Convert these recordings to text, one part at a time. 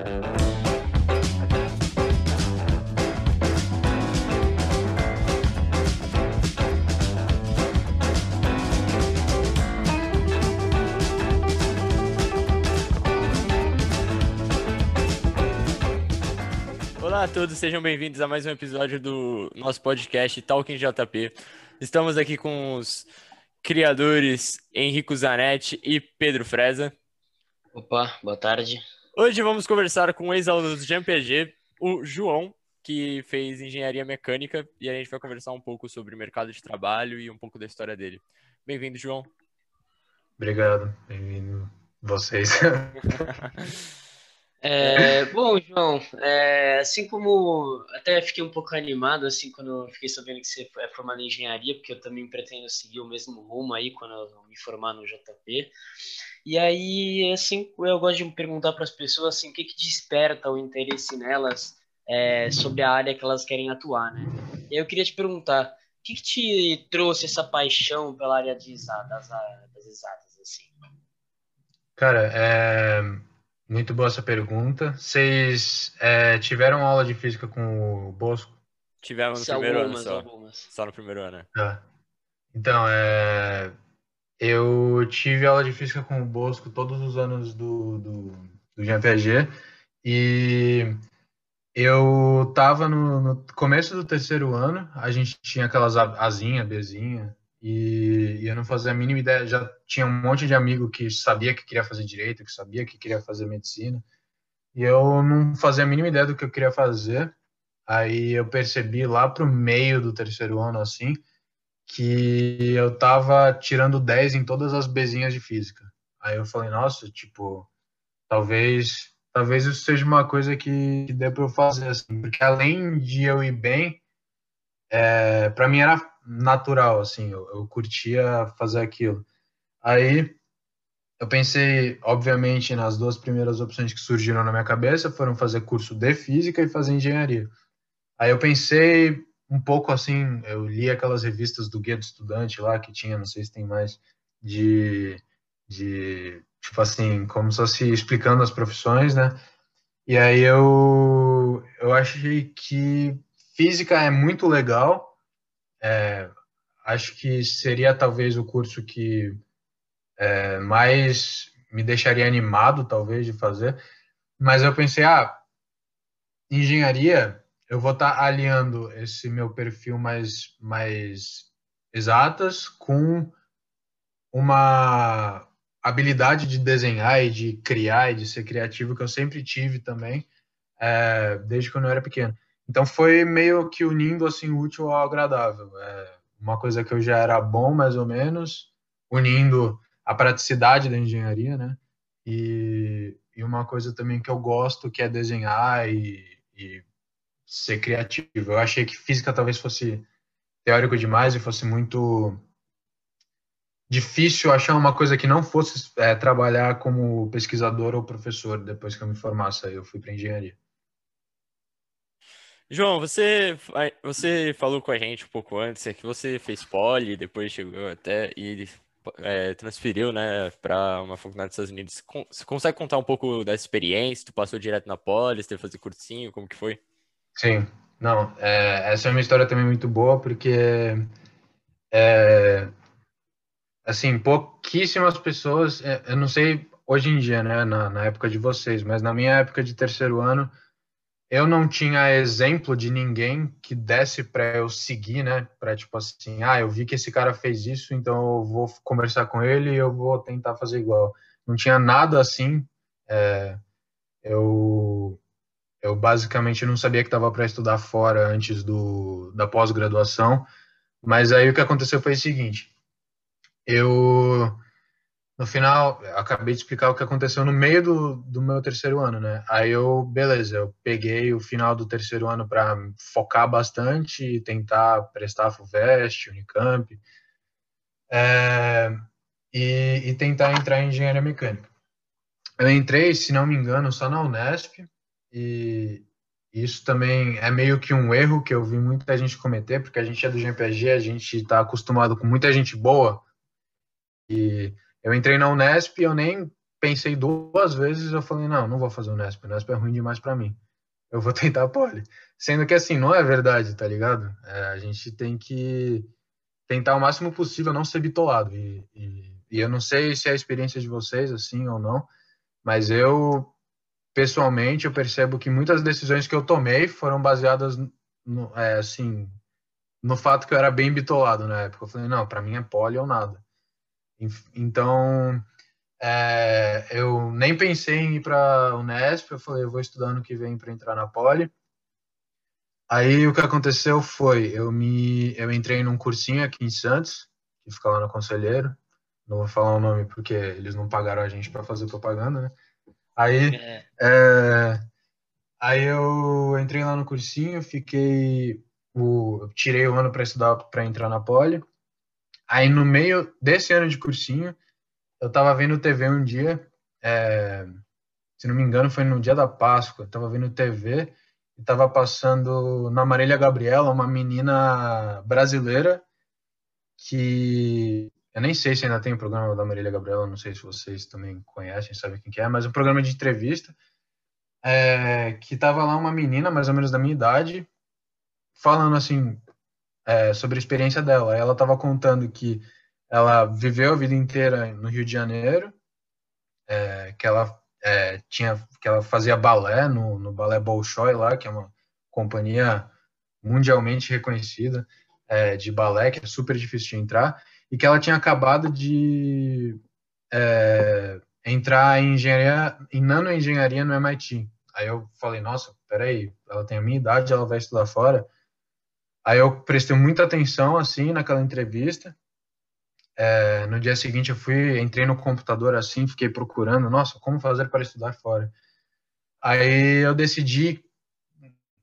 Olá a todos, sejam bem-vindos a mais um episódio do nosso podcast Talking JP. Estamos aqui com os criadores Henrico Zanetti e Pedro Freza. Opa, boa tarde. Hoje vamos conversar com um ex-aluno do GMPG, o João, que fez engenharia mecânica, e a gente vai conversar um pouco sobre o mercado de trabalho e um pouco da história dele. Bem-vindo, João. Obrigado, bem-vindo vocês. É, bom, João, é, assim como até fiquei um pouco animado assim quando fiquei sabendo que você é formado em engenharia, porque eu também pretendo seguir o mesmo rumo aí quando eu me formar no JP. E aí, assim, eu gosto de perguntar para as pessoas assim, o que que desperta o interesse nelas é, sobre a área que elas querem atuar, né? E aí eu queria te perguntar, o que, que te trouxe essa paixão pela área de exatas, das exatas, assim? Cara, é muito boa essa pergunta. Vocês é, tiveram aula de física com o Bosco? Tivemos no Se primeiro algumas, ano só. algumas. Só no primeiro ano. né? Tá. Então, é, eu tive aula de física com o Bosco todos os anos do, do, do GMPG e eu tava no, no começo do terceiro ano, a gente tinha aquelas Azinha, Bzinha, e, e eu não fazia a mínima ideia, já tinha um monte de amigo que sabia que queria fazer direito, que sabia que queria fazer medicina, e eu não fazia a mínima ideia do que eu queria fazer. Aí eu percebi lá pro meio do terceiro ano, assim, que eu tava tirando 10 em todas as Bzinhas de física. Aí eu falei, nossa, tipo, talvez talvez isso seja uma coisa que, que dê para eu fazer, assim, porque além de eu ir bem, é, para mim era natural, assim, eu, eu curtia fazer aquilo. Aí eu pensei, obviamente, nas duas primeiras opções que surgiram na minha cabeça, foram fazer curso de física e fazer engenharia. Aí eu pensei um pouco assim, eu li aquelas revistas do Guia do Estudante lá, que tinha, não sei se tem mais, de, de tipo assim, como se fosse explicando as profissões, né? E aí eu, eu achei que física é muito legal, é, acho que seria talvez o curso que é, mais me deixaria animado, talvez, de fazer, mas eu pensei, ah, engenharia, eu vou estar alinhando esse meu perfil mais, mais exatas com uma habilidade de desenhar e de criar e de ser criativo que eu sempre tive também, é, desde quando eu era pequeno. Então foi meio que unindo assim útil ao agradável. É, uma coisa que eu já era bom, mais ou menos, unindo a praticidade da engenharia, né? E, e uma coisa também que eu gosto, que é desenhar e, e ser criativo. Eu achei que física talvez fosse teórico demais e fosse muito difícil achar uma coisa que não fosse é, trabalhar como pesquisador ou professor depois que eu me formasse. Aí eu fui para engenharia. João, você, você falou com a gente um pouco antes é que você fez poli, depois chegou até e é, transferiu, né, para uma faculdade dos Estados Unidos. Você consegue contar um pouco da experiência? Tu passou direto na poli, você teve que fazer cursinho, como que foi? Sim, não, é, essa é uma história também muito boa porque é, assim, pouquíssimas pessoas, é, eu não sei hoje em dia, né, na, na época de vocês, mas na minha época de terceiro ano, eu não tinha exemplo de ninguém que desse para eu seguir, né, para tipo assim, ah, eu vi que esse cara fez isso, então eu vou conversar com ele e eu vou tentar fazer igual. Não tinha nada assim, é, eu eu basicamente não sabia que estava para estudar fora antes do, da pós-graduação, mas aí o que aconteceu foi o seguinte: eu, no final, acabei de explicar o que aconteceu no meio do, do meu terceiro ano, né? Aí eu, beleza, eu peguei o final do terceiro ano para focar bastante e tentar prestar FUVEST, Unicamp, é, e, e tentar entrar em engenharia mecânica. Eu entrei, se não me engano, só na Unesp, e isso também é meio que um erro que eu vi muita gente cometer, porque a gente é do GMPG, a gente está acostumado com muita gente boa. E eu entrei na Unesp e eu nem pensei duas vezes, eu falei, não, não vou fazer o Nesp, o Nesp é ruim demais para mim. Eu vou tentar a Poli. Sendo que assim, não é verdade, tá ligado? É, a gente tem que tentar o máximo possível não ser bitolado. E, e, e, eu não sei se é a experiência de vocês, assim ou não, mas eu, pessoalmente, eu percebo que muitas decisões que eu tomei foram baseadas, no, é, assim, no fato que eu era bem bitolado na época. Eu falei, não, para mim é poli ou nada. Então, é, eu nem pensei em ir para o Unesp, eu falei, eu vou estudar ano que vem para entrar na Poli. Aí o que aconteceu foi, eu me eu entrei num cursinho aqui em Santos, que fica lá no Conselheiro. Não vou falar o nome porque eles não pagaram a gente para fazer propaganda, né? Aí, é. É, aí eu entrei lá no cursinho, fiquei o tirei o ano para estudar para entrar na Poli. Aí no meio desse ano de cursinho, eu tava vendo TV um dia, é, se não me engano foi no dia da Páscoa, eu tava vendo TV e tava passando na Marília Gabriela uma menina brasileira que eu nem sei se ainda tem o programa da Marília Gabriela, não sei se vocês também conhecem, sabem quem que é, mas um programa de entrevista é, que tava lá uma menina mais ou menos da minha idade falando assim é, sobre a experiência dela. Ela estava contando que ela viveu a vida inteira no Rio de Janeiro, é, que ela é, tinha, que ela fazia balé no, no balé Bolshoi lá, que é uma companhia mundialmente reconhecida é, de balé, que é super difícil de entrar, e que ela tinha acabado de é, entrar em engenharia, em nanoengenharia no MIT. Aí eu falei, nossa, peraí, ela tem a minha idade, ela vai estudar fora. Aí eu prestei muita atenção assim naquela entrevista. É, no dia seguinte eu fui, entrei no computador assim, fiquei procurando, nossa, como fazer para estudar fora. Aí eu decidi,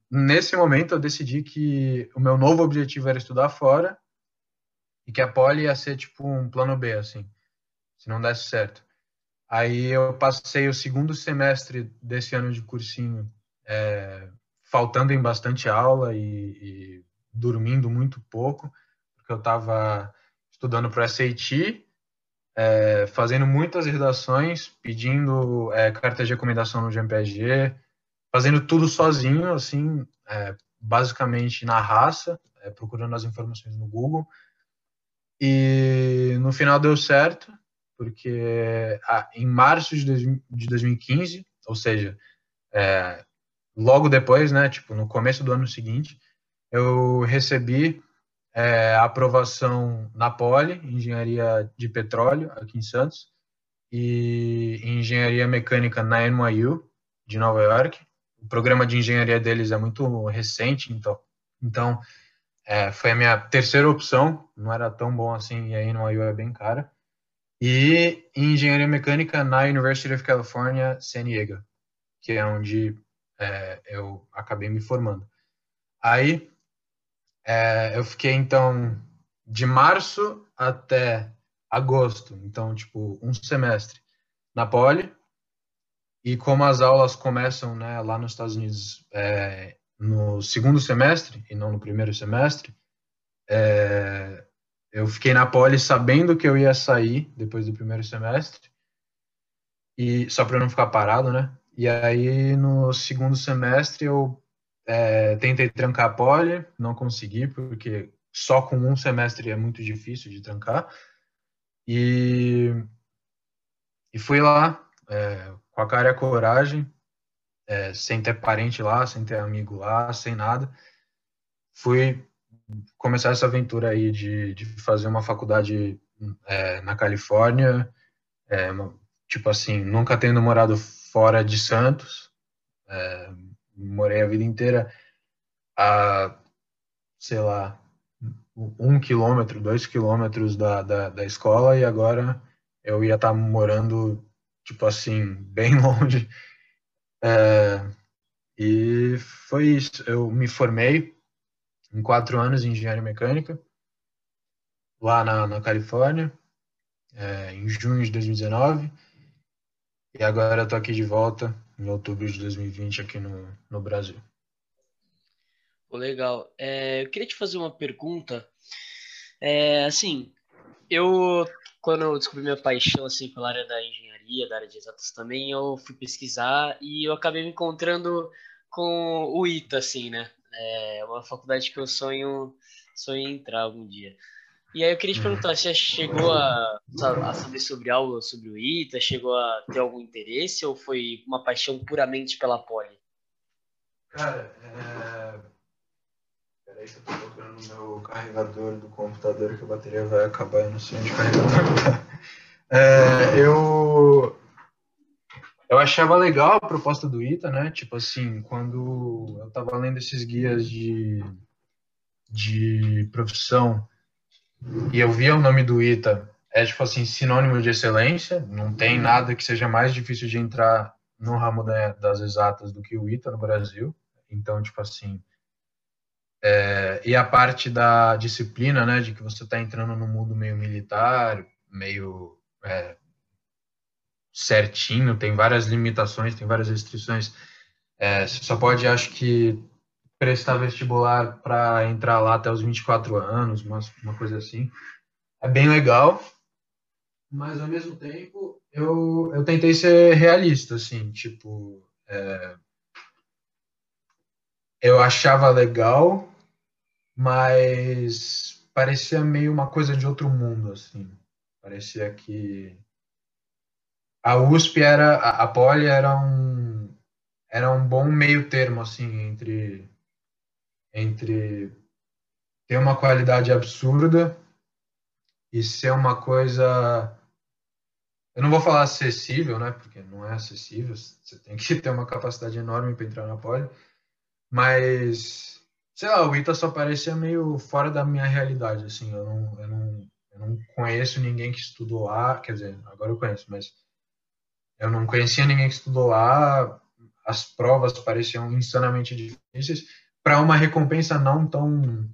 nesse momento eu decidi que o meu novo objetivo era estudar fora e que a Poli ia ser tipo um plano B, assim, se não desse certo. Aí eu passei o segundo semestre desse ano de cursinho é, faltando em bastante aula e, e dormindo muito pouco, porque eu estava estudando para SAT, é, fazendo muitas redações, pedindo é, cartas de recomendação no GMPG, fazendo tudo sozinho, assim, é, basicamente na raça, é, procurando as informações no Google. E no final deu certo, porque ah, em março de, de 2015, ou seja, é, logo depois, né, tipo no começo do ano seguinte, eu recebi é, aprovação na Poli, Engenharia de Petróleo, aqui em Santos, e Engenharia Mecânica na NYU, de Nova York. O programa de engenharia deles é muito recente, então, então é, foi a minha terceira opção, não era tão bom assim, e a NYU é bem cara. E Engenharia Mecânica na University of California, San Diego, que é onde é, eu acabei me formando. Aí, é, eu fiquei, então, de março até agosto, então, tipo, um semestre na Poli. E como as aulas começam né, lá nos Estados Unidos é, no segundo semestre e não no primeiro semestre, é, eu fiquei na Poli sabendo que eu ia sair depois do primeiro semestre, e só para não ficar parado, né? E aí no segundo semestre eu é, tentei trancar a poli, não consegui, porque só com um semestre é muito difícil de trancar. E, e fui lá, é, com a cara e a coragem, é, sem ter parente lá, sem ter amigo lá, sem nada. Fui começar essa aventura aí de, de fazer uma faculdade é, na Califórnia, é, tipo assim, nunca tendo morado fora de Santos, é, morei a vida inteira a, sei lá, um quilômetro, dois quilômetros da, da, da escola e agora eu ia estar tá morando, tipo assim, bem longe. É, e foi isso. Eu me formei em quatro anos em engenharia mecânica, lá na, na Califórnia, é, em junho de 2019. E agora tô aqui de volta em outubro de 2020 aqui no, no Brasil. legal. É, eu queria te fazer uma pergunta. É, assim, eu, quando eu descobri minha paixão assim, pela área da engenharia, engenharia, da área de exatas também, eu fui pesquisar e eu acabei me encontrando com o ITA, assim, né? É uma faculdade que eu sonho, sonho em entrar algum dia. E aí eu queria te uhum. perguntar, você chegou a, a saber sobre algo sobre o ITA? Chegou a ter algum interesse ou foi uma paixão puramente pela poli? Cara, é... Peraí que eu tô procurando o meu carregador do computador que a bateria vai acabar, eu não sei onde carregar. É, eu eu achava legal a proposta do ITA, né? Tipo assim, quando eu tava lendo esses guias de, de profissão e eu via o nome do ITA, é tipo assim, sinônimo de excelência, não tem nada que seja mais difícil de entrar no ramo da, das exatas do que o ITA no Brasil. Então, tipo assim, é, e a parte da disciplina, né, de que você está entrando no mundo meio militar, meio é, certinho, tem várias limitações, tem várias restrições. É, você só pode, acho que, prestar vestibular para entrar lá até os 24 anos, uma, uma coisa assim. É bem legal, mas ao mesmo tempo eu, eu tentei ser realista, assim, tipo, é, eu achava legal, mas parecia meio uma coisa de outro mundo, assim. Parecia que a USP era a, Poli era um era um bom meio termo assim entre entre ter uma qualidade absurda e ser uma coisa eu não vou falar acessível, né? Porque não é acessível. Você tem que ter uma capacidade enorme para entrar na poli. Mas, sei lá, o Ita só parecia meio fora da minha realidade, assim. Eu não, eu não, eu não conheço ninguém que estudou lá. Quer dizer, agora eu conheço, mas eu não conhecia ninguém que estudou lá. As provas pareciam insanamente difíceis para uma recompensa não tão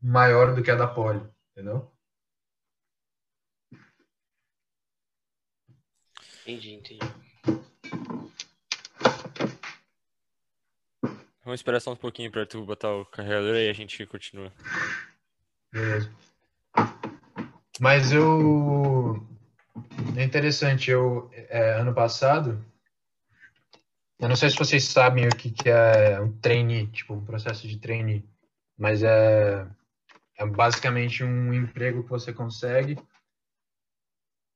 maior do que a da Poli, entendeu? Entendi, entendi. Vamos esperar só um pouquinho para tu botar o carregador e a gente continua. Beleza. Mas eu é interessante, eu é, ano passado, eu não sei se vocês sabem o que, que é um trainee, tipo um processo de trainee, mas é, é basicamente um emprego que você consegue,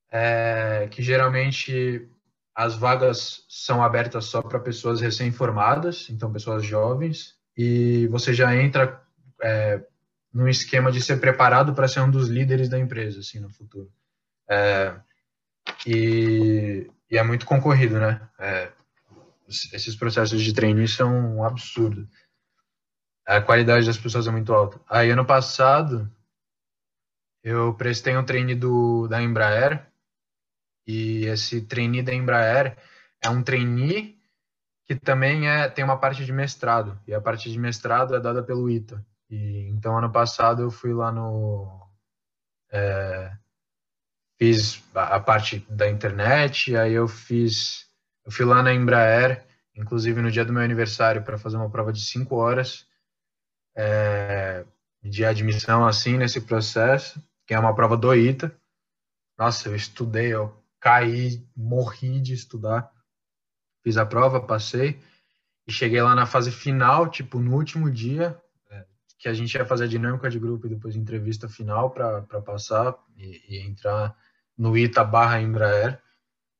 é, que geralmente as vagas são abertas só para pessoas recém-formadas, então pessoas jovens, e você já entra é, num esquema de ser preparado para ser um dos líderes da empresa, assim, no futuro. É, e, e é muito concorrido, né? É, esses processos de treino são um absurdo. A qualidade das pessoas é muito alta. Aí, ano passado, eu prestei um treino do, da Embraer, e esse trainee da Embraer é um trainee que também é, tem uma parte de mestrado, e a parte de mestrado é dada pelo ITA. E, então, ano passado, eu fui lá no... É, fiz a parte da internet, aí eu fiz, eu fui lá na Embraer, inclusive no dia do meu aniversário, para fazer uma prova de cinco horas é, de admissão, assim, nesse processo, que é uma prova do ITA. Nossa, eu estudei, eu caí, morri de estudar. Fiz a prova, passei, e cheguei lá na fase final, tipo, no último dia, que a gente ia fazer a dinâmica de grupo e depois entrevista final para passar e, e entrar no ITA barra Embraer,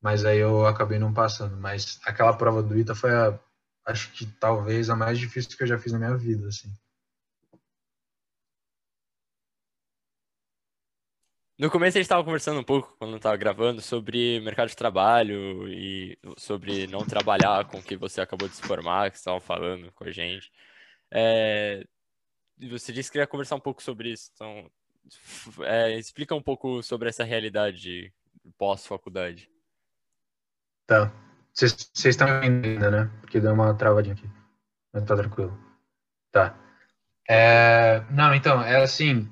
mas aí eu acabei não passando. Mas aquela prova do ITA foi, a, acho que talvez a mais difícil que eu já fiz na minha vida, assim. No começo a gente estava conversando um pouco, quando estava gravando, sobre mercado de trabalho e sobre não trabalhar com o que você acabou de se formar, que estavam falando com a gente. É, você disse que queria conversar um pouco sobre isso, então é, explica um pouco sobre essa realidade pós-faculdade. Tá. Vocês estão ainda, né? Porque deu uma travadinha aqui. Mas tá tranquilo. Tá. É, não, então, é assim.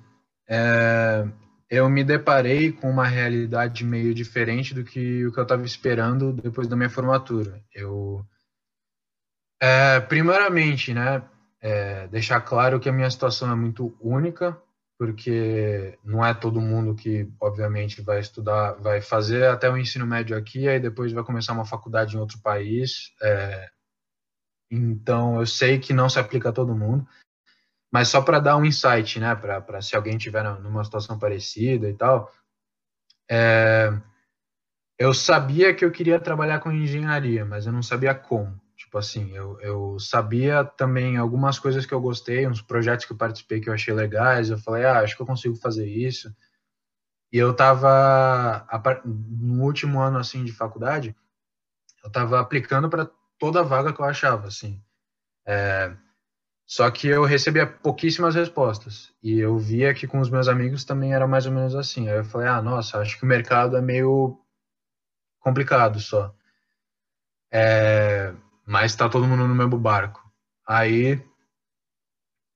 É, eu me deparei com uma realidade meio diferente do que o que eu estava esperando depois da minha formatura. Eu. É, primeiramente, né? É, deixar claro que a minha situação é muito única porque não é todo mundo que, obviamente, vai estudar, vai fazer até o ensino médio aqui, aí depois vai começar uma faculdade em outro país. É, então, eu sei que não se aplica a todo mundo, mas só para dar um insight, né, para se alguém tiver numa situação parecida e tal, é, eu sabia que eu queria trabalhar com engenharia, mas eu não sabia como. Tipo assim, eu, eu sabia também algumas coisas que eu gostei, uns projetos que eu participei que eu achei legais. Eu falei, ah, acho que eu consigo fazer isso. E eu tava, no último ano, assim, de faculdade, eu tava aplicando para toda vaga que eu achava, assim. É, só que eu recebia pouquíssimas respostas. E eu via que com os meus amigos também era mais ou menos assim. Aí eu falei, ah, nossa, acho que o mercado é meio complicado só. É, mas está todo mundo no mesmo barco. Aí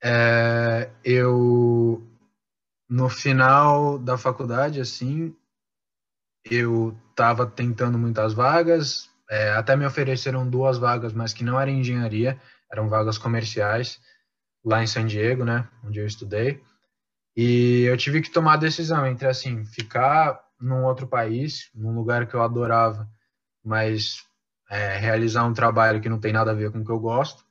é, eu no final da faculdade, assim, eu estava tentando muitas vagas, é, até me ofereceram duas vagas, mas que não eram engenharia, eram vagas comerciais lá em San Diego, né, onde eu estudei. E eu tive que tomar a decisão entre assim ficar num outro país, num lugar que eu adorava, mas é, realizar um trabalho que não tem nada a ver com o que eu gosto,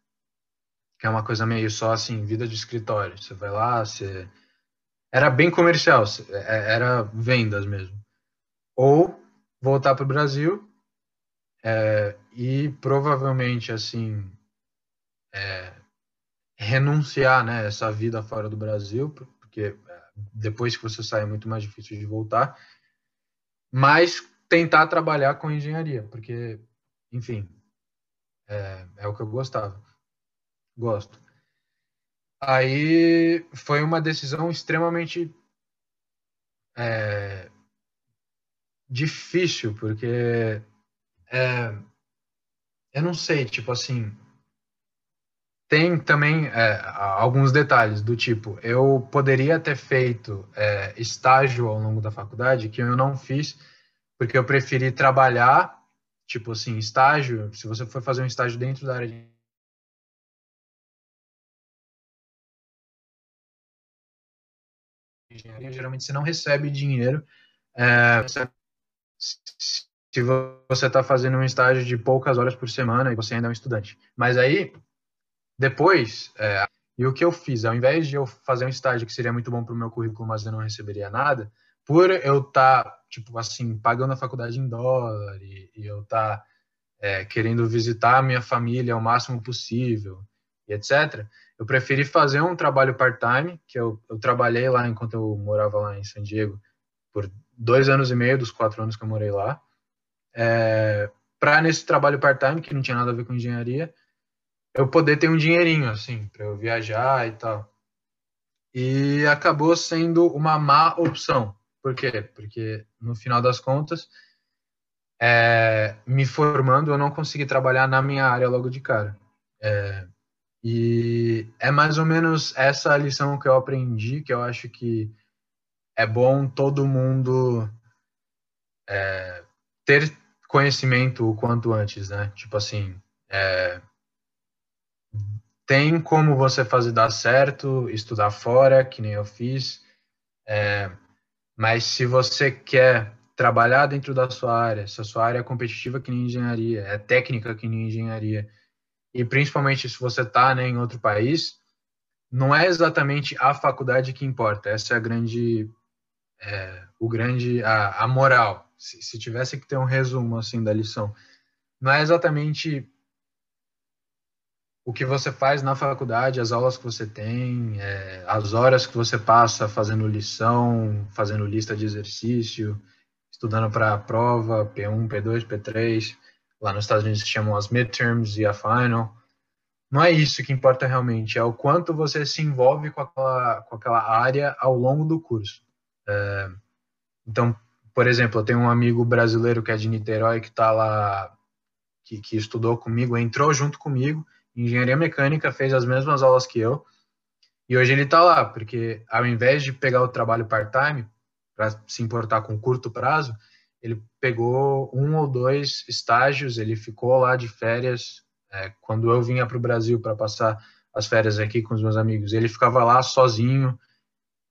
que é uma coisa meio só assim, vida de escritório. Você vai lá, você. Era bem comercial, é, era vendas mesmo. Ou voltar para o Brasil é, e provavelmente, assim, é, renunciar né, essa vida fora do Brasil, porque é, depois que você sai é muito mais difícil de voltar, mas tentar trabalhar com engenharia, porque enfim, é, é o que eu gostava. Gosto. Aí foi uma decisão extremamente é, difícil, porque é, eu não sei, tipo assim, tem também é, alguns detalhes do tipo, eu poderia ter feito é, estágio ao longo da faculdade que eu não fiz, porque eu preferi trabalhar Tipo assim, estágio, se você for fazer um estágio dentro da área de engenharia, geralmente você não recebe dinheiro. É, se você está fazendo um estágio de poucas horas por semana e você ainda é um estudante. Mas aí, depois, é, e o que eu fiz, ao invés de eu fazer um estágio que seria muito bom para o meu currículo, mas eu não receberia nada, por eu estar, tá, tipo assim, pagando a faculdade em dólar e, e eu estar tá, é, querendo visitar a minha família o máximo possível e etc., eu preferi fazer um trabalho part-time, que eu, eu trabalhei lá enquanto eu morava lá em San Diego por dois anos e meio dos quatro anos que eu morei lá, é, para nesse trabalho part-time, que não tinha nada a ver com engenharia, eu poder ter um dinheirinho, assim, para eu viajar e tal. E acabou sendo uma má opção, por quê? Porque, no final das contas, é, me formando, eu não consegui trabalhar na minha área logo de cara. É, e é mais ou menos essa lição que eu aprendi, que eu acho que é bom todo mundo é, ter conhecimento o quanto antes, né? Tipo assim, é, tem como você fazer dar certo, estudar fora, que nem eu fiz, é, mas se você quer trabalhar dentro da sua área, se a sua área é competitiva que nem engenharia, é técnica que nem engenharia, e principalmente se você está né, em outro país, não é exatamente a faculdade que importa. Essa é a grande, é, o grande, a, a moral. Se, se tivesse que ter um resumo assim da lição, não é exatamente o que você faz na faculdade, as aulas que você tem, é, as horas que você passa fazendo lição, fazendo lista de exercício, estudando para a prova, P1, P2, P3. Lá nos Estados Unidos se chamam as midterms e a final. Não é isso que importa realmente, é o quanto você se envolve com aquela, com aquela área ao longo do curso. É, então, por exemplo, eu tenho um amigo brasileiro que é de Niterói que está lá, que, que estudou comigo, entrou junto comigo engenharia mecânica, fez as mesmas aulas que eu, e hoje ele está lá, porque ao invés de pegar o trabalho part-time, para se importar com curto prazo, ele pegou um ou dois estágios, ele ficou lá de férias. É, quando eu vinha para o Brasil para passar as férias aqui com os meus amigos, ele ficava lá sozinho,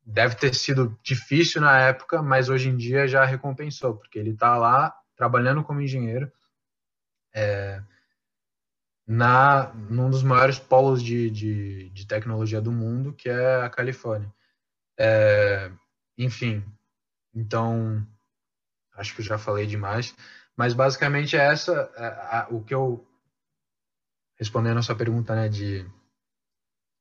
deve ter sido difícil na época, mas hoje em dia já recompensou, porque ele está lá trabalhando como engenheiro. É, na num dos maiores polos de, de, de, tecnologia do mundo, que é a Califórnia. É, enfim, então acho que eu já falei demais, mas basicamente é essa é, a, o que eu respondendo a sua pergunta, né, de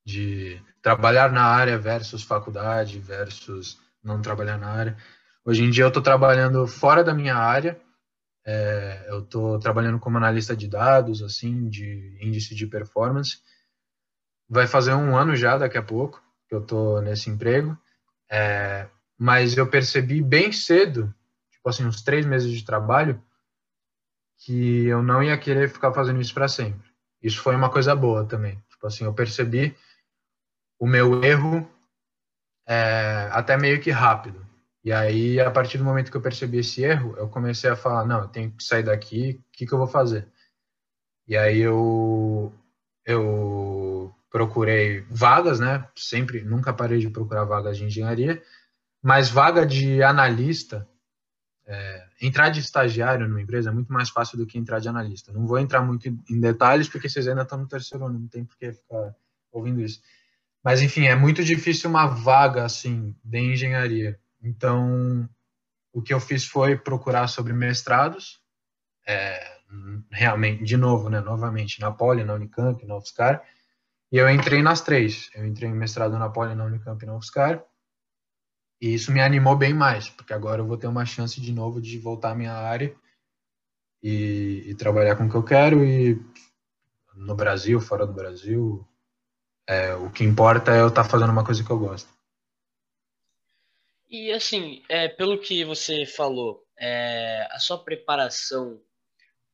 de trabalhar na área versus faculdade versus não trabalhar na área. Hoje em dia eu estou trabalhando fora da minha área, é, eu estou trabalhando como analista de dados, assim, de índice de performance. Vai fazer um ano já daqui a pouco que eu estou nesse emprego, é, mas eu percebi bem cedo, tipo assim, uns três meses de trabalho, que eu não ia querer ficar fazendo isso para sempre. Isso foi uma coisa boa também. Tipo assim, eu percebi o meu erro é, até meio que rápido. E aí, a partir do momento que eu percebi esse erro, eu comecei a falar, não, eu tenho que sair daqui, o que, que eu vou fazer? E aí eu, eu procurei vagas, né? Sempre, nunca parei de procurar vagas de engenharia, mas vaga de analista, é, entrar de estagiário numa empresa é muito mais fácil do que entrar de analista. Não vou entrar muito em detalhes, porque vocês ainda estão no terceiro ano, não tem por que ficar ouvindo isso. Mas, enfim, é muito difícil uma vaga, assim, de engenharia. Então, o que eu fiz foi procurar sobre mestrados, é, realmente, de novo, né, novamente, na Poli, na Unicamp, na UFSCar, e eu entrei nas três. Eu entrei em mestrado na Poli, na Unicamp e na UFSCar, e isso me animou bem mais, porque agora eu vou ter uma chance de novo de voltar à minha área e, e trabalhar com o que eu quero, e no Brasil, fora do Brasil, é, o que importa é eu estar tá fazendo uma coisa que eu gosto. E assim, é, pelo que você falou, é, a sua preparação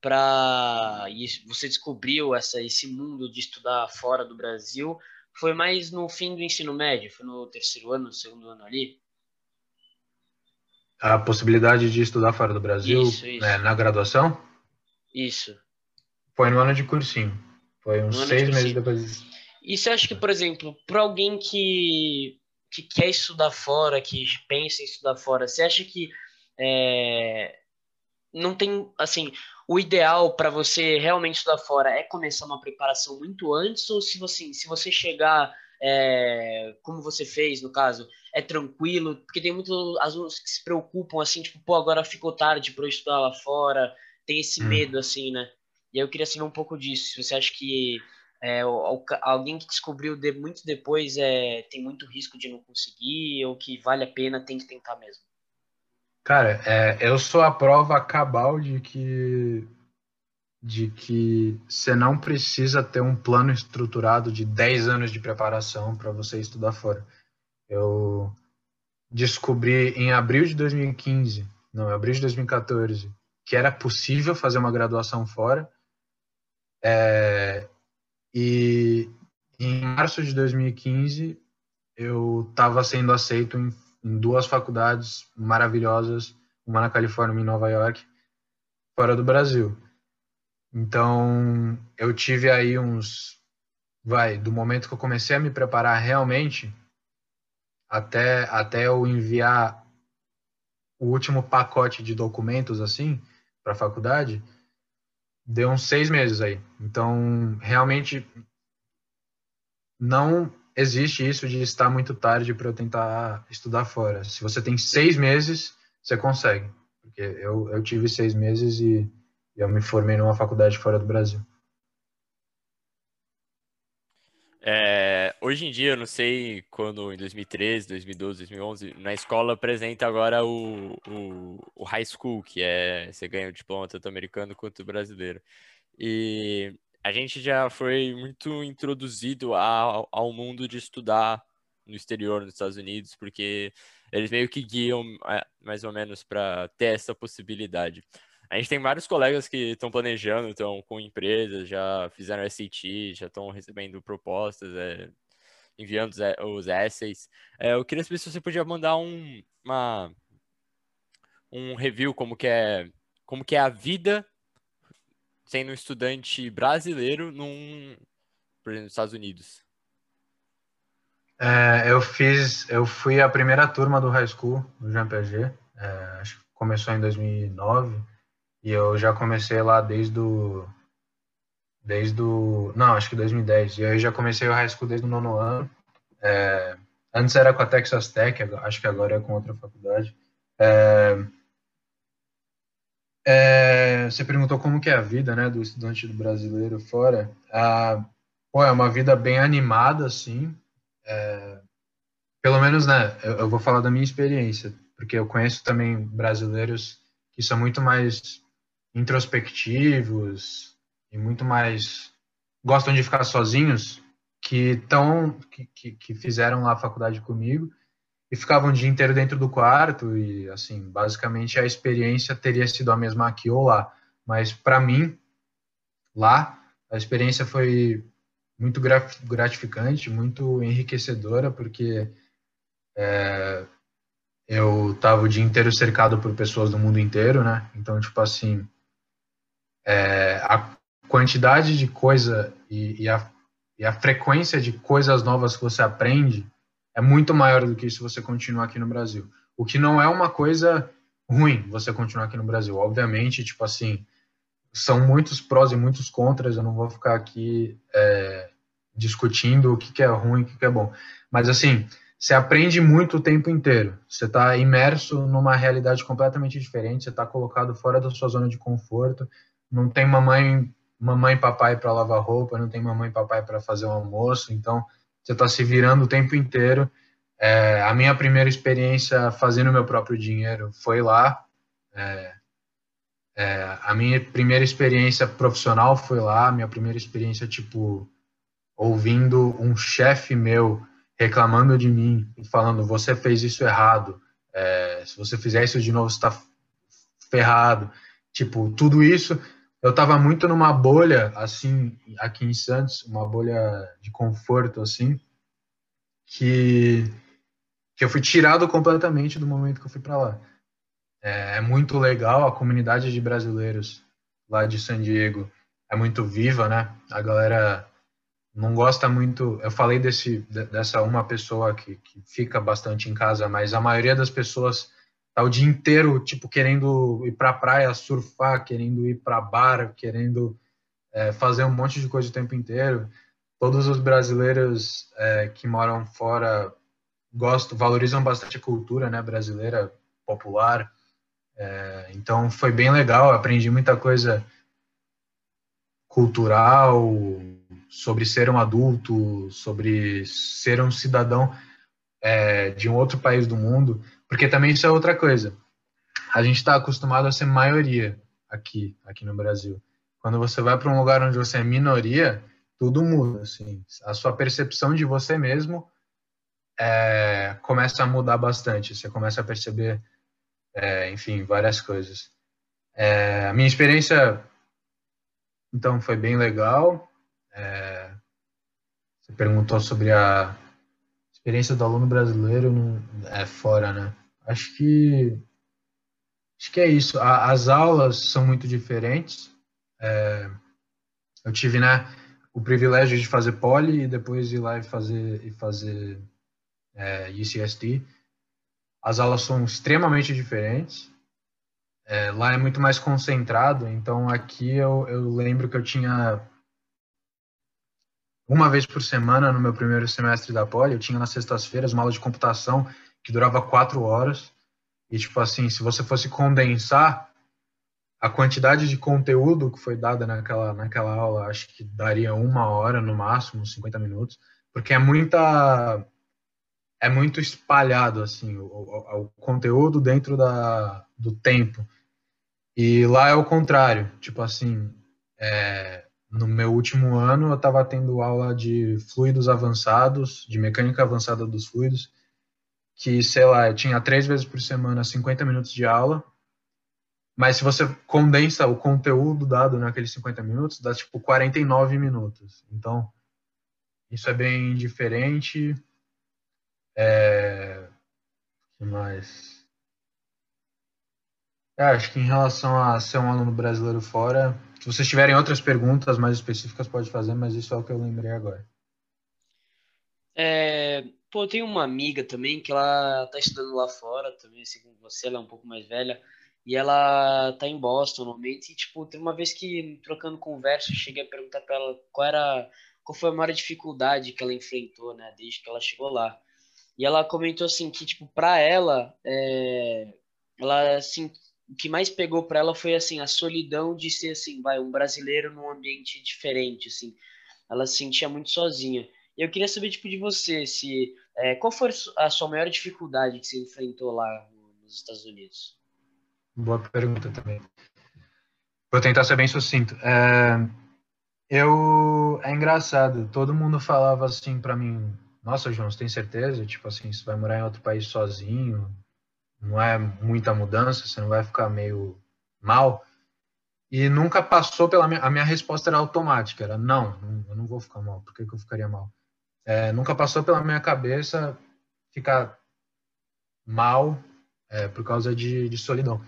para você descobriu essa, esse mundo de estudar fora do Brasil foi mais no fim do ensino médio, foi no terceiro ano, no segundo ano ali? A possibilidade de estudar fora do Brasil isso, isso. Né, na graduação? Isso. Foi no ano de cursinho. Foi uns seis de meses depois. E você acha que, por exemplo, para alguém que, que quer estudar fora, que pensa em estudar fora, você acha que é, não tem, assim, o ideal para você realmente estudar fora é começar uma preparação muito antes, ou se você, se você chegar, é, como você fez no caso, é tranquilo? Porque tem muitos alunos que se preocupam, assim, tipo, pô, agora ficou tarde para eu estudar lá fora, tem esse hum. medo, assim, né? E aí eu queria saber um pouco disso, se você acha que é, alguém que descobriu de, muito depois é, tem muito risco de não conseguir, ou que vale a pena, tem que tentar mesmo? Cara, é, eu sou a prova cabal de que de que você não precisa ter um plano estruturado de 10 anos de preparação para você estudar fora. Eu descobri em abril de 2015, não, abril de 2014, que era possível fazer uma graduação fora. É, e em março de 2015, eu estava sendo aceito em, em, duas faculdades maravilhosas, uma na Califórnia e em Nova York, fora do Brasil. Então, eu tive aí uns. Vai, do momento que eu comecei a me preparar realmente, até, até eu enviar o último pacote de documentos, assim, para a faculdade, deu uns seis meses aí. Então, realmente, não existe isso de estar muito tarde para eu tentar estudar fora. Se você tem seis meses, você consegue. Porque eu, eu tive seis meses e, eu me formei numa faculdade fora do Brasil. É, hoje em dia, eu não sei quando, em 2013, 2012, 2011, na escola apresenta agora o, o, o high school, que é você ganha o diploma tanto americano quanto brasileiro. E a gente já foi muito introduzido ao, ao mundo de estudar no exterior, nos Estados Unidos, porque eles meio que guiam é, mais ou menos para ter essa possibilidade. A gente tem vários colegas que estão planejando, estão com empresas, já fizeram SAT, já estão recebendo propostas, é, enviando os essays. É, eu queria saber se você podia mandar um, uma, um review como que é, como que é a vida sendo um estudante brasileiro num, por exemplo, nos Estados Unidos. É, eu fiz, eu fui a primeira turma do high school no Jean é, acho que começou em 2009 e eu já comecei lá desde o desde o não, acho que 2010. E aí já comecei o high school desde o nono ano. É, antes era com a Texas Tech, acho que agora é com outra faculdade. É, é, você perguntou como que é a vida, né, do estudante do brasileiro fora. Ah, pô, é uma vida bem animada, assim. É, pelo menos, né, eu, eu, vou falar da minha experiência, porque eu conheço também brasileiros que são muito mais introspectivos e muito mais gostam de ficar sozinhos, que estão que, que, que fizeram lá a faculdade comigo e ficavam o dia inteiro dentro do quarto e assim basicamente a experiência teria sido a mesma aqui ou lá mas para mim lá a experiência foi muito gratificante, muito enriquecedora, porque é, eu estava o dia inteiro cercado por pessoas do mundo inteiro, né? Então, tipo assim, é, a quantidade de coisa e, e, a, e a frequência de coisas novas que você aprende é muito maior do que se você continuar aqui no Brasil. O que não é uma coisa ruim você continuar aqui no Brasil. Obviamente, tipo assim, são muitos prós e muitos contras. Eu não vou ficar aqui é, discutindo o que, que é ruim, o que, que é bom. Mas assim, você aprende muito o tempo inteiro. Você está imerso numa realidade completamente diferente. Você está colocado fora da sua zona de conforto. Não tem mamãe, mamãe e papai para lavar roupa. Não tem mamãe e papai para fazer o almoço. Então, você está se virando o tempo inteiro. É, a minha primeira experiência fazendo meu próprio dinheiro foi lá. É, é, a minha primeira experiência profissional foi lá. Minha primeira experiência, tipo, ouvindo um chefe meu reclamando de mim e falando: você fez isso errado, é, se você fizer isso de novo, está ferrado. Tipo, tudo isso. Eu estava muito numa bolha, assim, aqui em Santos, uma bolha de conforto, assim, que, que eu fui tirado completamente do momento que eu fui para lá. É, é muito legal, a comunidade de brasileiros lá de San Diego é muito viva, né? A galera não gosta muito. Eu falei desse, dessa uma pessoa que, que fica bastante em casa, mas a maioria das pessoas tá o dia inteiro tipo querendo ir para a praia surfar, querendo ir para bar, querendo é, fazer um monte de coisa o tempo inteiro. Todos os brasileiros é, que moram fora gostam, valorizam bastante a cultura, né, brasileira popular. É, então foi bem legal, aprendi muita coisa cultural, sobre ser um adulto, sobre ser um cidadão é, de um outro país do mundo, porque também isso é outra coisa. A gente está acostumado a ser maioria aqui, aqui no Brasil. Quando você vai para um lugar onde você é minoria, tudo muda, assim. A sua percepção de você mesmo é, começa a mudar bastante. Você começa a perceber, é, enfim, várias coisas. É, a minha experiência, então, foi bem legal. É, você perguntou sobre a experiência do aluno brasileiro no, é, fora, né? Acho que acho que é isso. A, as aulas são muito diferentes. É, eu tive, né, o privilégio de fazer poli e depois ir lá e fazer e fazer é, UCSD. As aulas são extremamente diferentes. É, lá é muito mais concentrado, então aqui eu, eu lembro que eu tinha uma vez por semana no meu primeiro semestre da Poli. Eu tinha nas sextas-feiras uma aula de computação que durava quatro horas. E, tipo assim, se você fosse condensar a quantidade de conteúdo que foi dada naquela, naquela aula, acho que daria uma hora no máximo, 50 minutos, porque é muita. É muito espalhado, assim, o, o, o conteúdo dentro da, do tempo. E lá é o contrário, tipo assim, é, no meu último ano eu estava tendo aula de fluidos avançados, de mecânica avançada dos fluidos, que, sei lá, eu tinha três vezes por semana 50 minutos de aula, mas se você condensa o conteúdo dado naqueles 50 minutos, dá tipo 49 minutos. Então, isso é bem diferente. É... O que mais? É, acho que em relação a ser um aluno brasileiro fora, se vocês tiverem outras perguntas mais específicas, pode fazer, mas isso é o que eu lembrei agora. É, pô, eu tenho uma amiga também que ela tá estudando lá fora também, assim como você, ela é um pouco mais velha. E ela tá em Boston no momento. E, tipo, tem uma vez que, trocando conversa, eu cheguei a perguntar pra ela qual era. Qual foi a maior dificuldade que ela enfrentou, né, desde que ela chegou lá. E ela comentou assim que, tipo, pra ela, é, ela, assim, o que mais pegou pra ela foi, assim, a solidão de ser, assim, vai, um brasileiro num ambiente diferente, assim. Ela se sentia muito sozinha. Eu queria saber, tipo, de você, se, é, qual foi a sua maior dificuldade que você enfrentou lá nos Estados Unidos? Boa pergunta também. Vou tentar ser bem sucinto. É, eu é engraçado. Todo mundo falava assim para mim: Nossa, João, você tem certeza? Tipo assim, você vai morar em outro país sozinho? Não é muita mudança? Você não vai ficar meio mal? E nunca passou pela minha. A minha resposta era automática: era não, eu não vou ficar mal. Por que, que eu ficaria mal? É, nunca passou pela minha cabeça ficar mal é, por causa de, de solidão.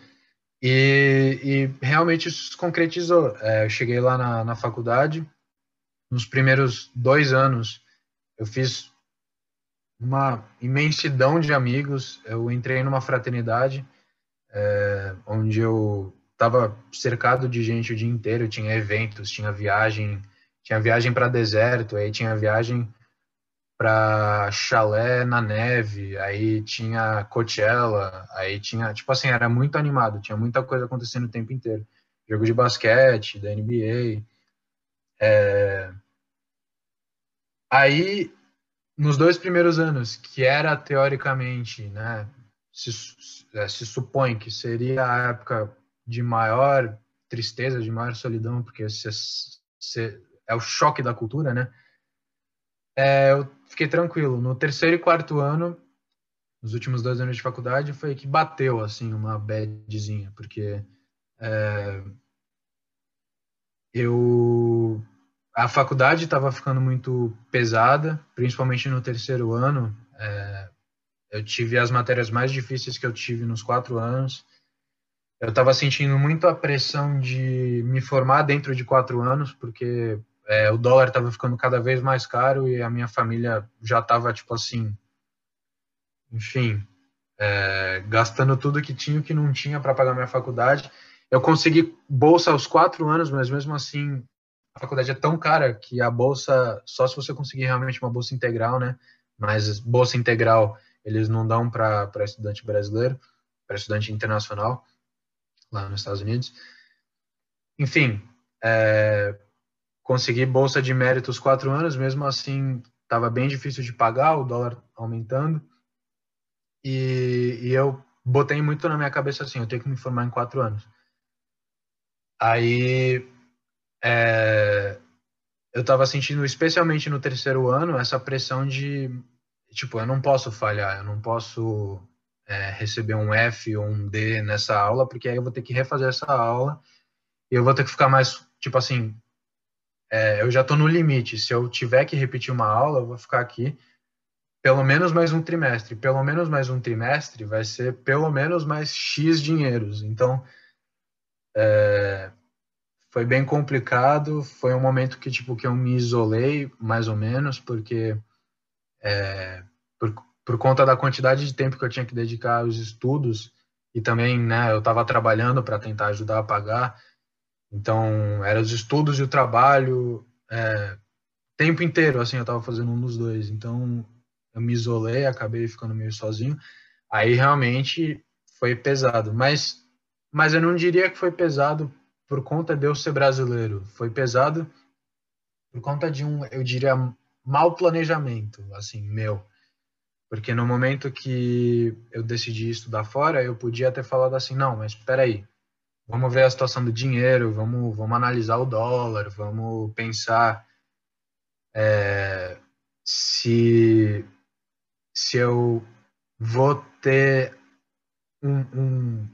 E, e realmente isso se concretizou. É, eu cheguei lá na, na faculdade, nos primeiros dois anos, eu fiz uma imensidão de amigos. Eu entrei numa fraternidade é, onde eu estava cercado de gente o dia inteiro. Tinha eventos, tinha viagem, tinha viagem para deserto, aí tinha viagem para chalé na neve, aí tinha Coachella, aí tinha, tipo assim, era muito animado, tinha muita coisa acontecendo o tempo inteiro. Jogo de basquete, da NBA. É... Aí, nos dois primeiros anos, que era teoricamente, né, se, é, se supõe que seria a época de maior tristeza, de maior solidão, porque é o choque da cultura, né? É, eu fiquei tranquilo. No terceiro e quarto ano, nos últimos dois anos de faculdade, foi que bateu, assim, uma badzinha, porque é, eu... A faculdade estava ficando muito pesada, principalmente no terceiro ano. É, eu tive as matérias mais difíceis que eu tive nos quatro anos. Eu estava sentindo muito a pressão de me formar dentro de quatro anos, porque é, o dólar estava ficando cada vez mais caro e a minha família já estava, tipo assim, enfim, é, gastando tudo que tinha e que não tinha para pagar minha faculdade. Eu consegui bolsa aos quatro anos, mas mesmo assim, a faculdade é tão cara que a bolsa, só se você conseguir realmente uma bolsa integral, né? Mas bolsa integral eles não dão para estudante brasileiro, para estudante internacional, lá nos Estados Unidos. Enfim, é, consegui bolsa de méritos quatro anos, mesmo assim estava bem difícil de pagar, o dólar aumentando. E, e, eu botei muito na minha cabeça assim, eu tenho que me formar em quatro anos. Aí é, eu estava sentindo, especialmente no terceiro ano, essa pressão de, tipo, eu não posso falhar, eu não posso é, receber um F ou um D nessa aula, porque aí eu vou ter que refazer essa aula e eu vou ter que ficar mais, tipo assim, é, eu já estou no limite. Se eu tiver que repetir uma aula, eu vou ficar aqui pelo menos mais um trimestre. Pelo menos mais um trimestre vai ser pelo menos mais X dinheiros. Então, é, foi bem complicado. Foi um momento que, tipo, que eu me isolei, mais ou menos, porque é, por, por conta da quantidade de tempo que eu tinha que dedicar aos estudos e também, né, eu estava trabalhando para tentar ajudar a pagar. Então, eram os estudos e o trabalho, é, tempo inteiro, assim, eu estava fazendo um dos dois. Então, eu me isolei, acabei ficando meio sozinho. Aí, realmente, foi pesado. Mas, mas eu não diria que foi pesado por conta de eu ser brasileiro. Foi pesado por conta de um, eu diria, mau planejamento, assim, meu. Porque no momento que eu decidi estudar fora, eu podia ter falado assim, não, mas espera aí, vamos ver a situação do dinheiro, vamos, vamos analisar o dólar, vamos pensar é, se, se eu vou ter um, um,